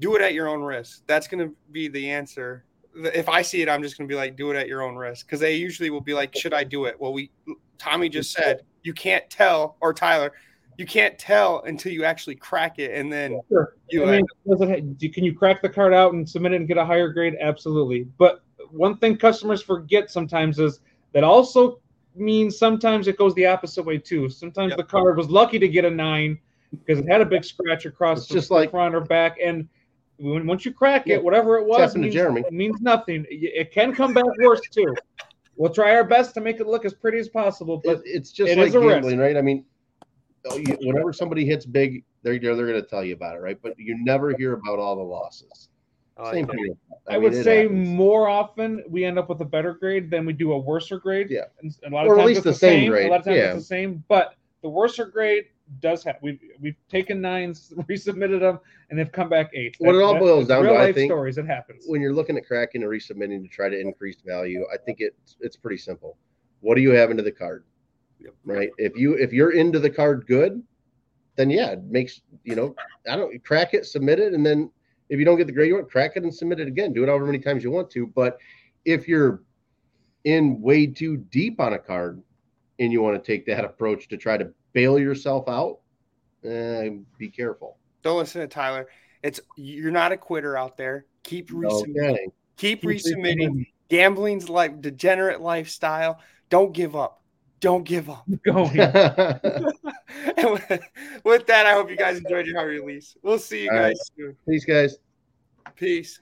[SPEAKER 2] Do it at your own risk. That's going to be the answer. If I see it, I'm just going to be like, do it at your own risk. Because they usually will be like, should I do it? Well, we, Tommy just said, you can't tell, or Tylar, you can't tell until you actually crack it. And then
[SPEAKER 3] Sure.
[SPEAKER 2] you,
[SPEAKER 3] I mean, it, can you crack the card out and submit it and get a higher grade? Absolutely. But one thing customers forget sometimes is that also means sometimes it goes the opposite way too. Sometimes
[SPEAKER 2] Yep.
[SPEAKER 3] the card was lucky to get a nine because it had a big scratch across
[SPEAKER 4] It's
[SPEAKER 3] the,
[SPEAKER 4] just
[SPEAKER 3] the
[SPEAKER 4] like-
[SPEAKER 3] front or back, and when, once you crack
[SPEAKER 4] Yeah.
[SPEAKER 3] it, whatever it was,
[SPEAKER 4] happened to
[SPEAKER 3] means,
[SPEAKER 4] Jeremy.
[SPEAKER 3] means nothing. It it can come back worse too. We'll try our best to make it look as pretty as possible, but
[SPEAKER 4] It- it's just
[SPEAKER 3] it
[SPEAKER 4] like
[SPEAKER 3] is a risk.
[SPEAKER 4] gambling, right? I mean, oh, whenever somebody hits big, they're they're, they're going to tell you about it, right? But you never hear about all the losses.
[SPEAKER 2] Oh, I
[SPEAKER 4] Same
[SPEAKER 2] that.
[SPEAKER 4] here.
[SPEAKER 3] I,
[SPEAKER 4] mean,
[SPEAKER 3] would
[SPEAKER 4] it
[SPEAKER 3] say
[SPEAKER 4] happens.
[SPEAKER 3] more often we end up with a better grade than we do a worser grade.
[SPEAKER 4] Yeah.
[SPEAKER 3] and, and a lot
[SPEAKER 4] Or
[SPEAKER 3] of
[SPEAKER 4] at
[SPEAKER 3] times
[SPEAKER 4] least
[SPEAKER 3] it's
[SPEAKER 4] the same
[SPEAKER 3] A
[SPEAKER 4] grade,
[SPEAKER 3] lot of times
[SPEAKER 4] yeah.
[SPEAKER 3] it's the same, but the worser grade does have. We've we've taken nines, resubmitted them, and they've come back eight.
[SPEAKER 4] What it all boils
[SPEAKER 3] is
[SPEAKER 4] down to,
[SPEAKER 3] real
[SPEAKER 4] I
[SPEAKER 3] life
[SPEAKER 4] think,
[SPEAKER 3] stories. It happens.
[SPEAKER 4] when you're looking at cracking and resubmitting to try to increase value, I think it's it's pretty simple. What do you have into the card?
[SPEAKER 2] Yep.
[SPEAKER 4] Right. If you if you're into the card good, then yeah, it makes you know, I don't crack it, submit it, and then if you don't get the grade you want, crack it and submit it again. Do it however many times you want to. But if you're in way too deep on a card and you want to take that approach to try to bail yourself out, eh, be careful.
[SPEAKER 2] Don't listen to Tylar. It's you're not a quitter out there. Keep resubmitting.
[SPEAKER 4] Okay.
[SPEAKER 2] Keep
[SPEAKER 3] Keep
[SPEAKER 2] resubmitting. Gambling's like degenerate lifestyle. Don't give up. Don't give up.
[SPEAKER 3] Going.
[SPEAKER 2] and with, with that, I hope you guys enjoyed your hobby release. We'll see you
[SPEAKER 4] All
[SPEAKER 2] guys
[SPEAKER 4] right.
[SPEAKER 2] soon.
[SPEAKER 4] These guys.
[SPEAKER 2] Peace.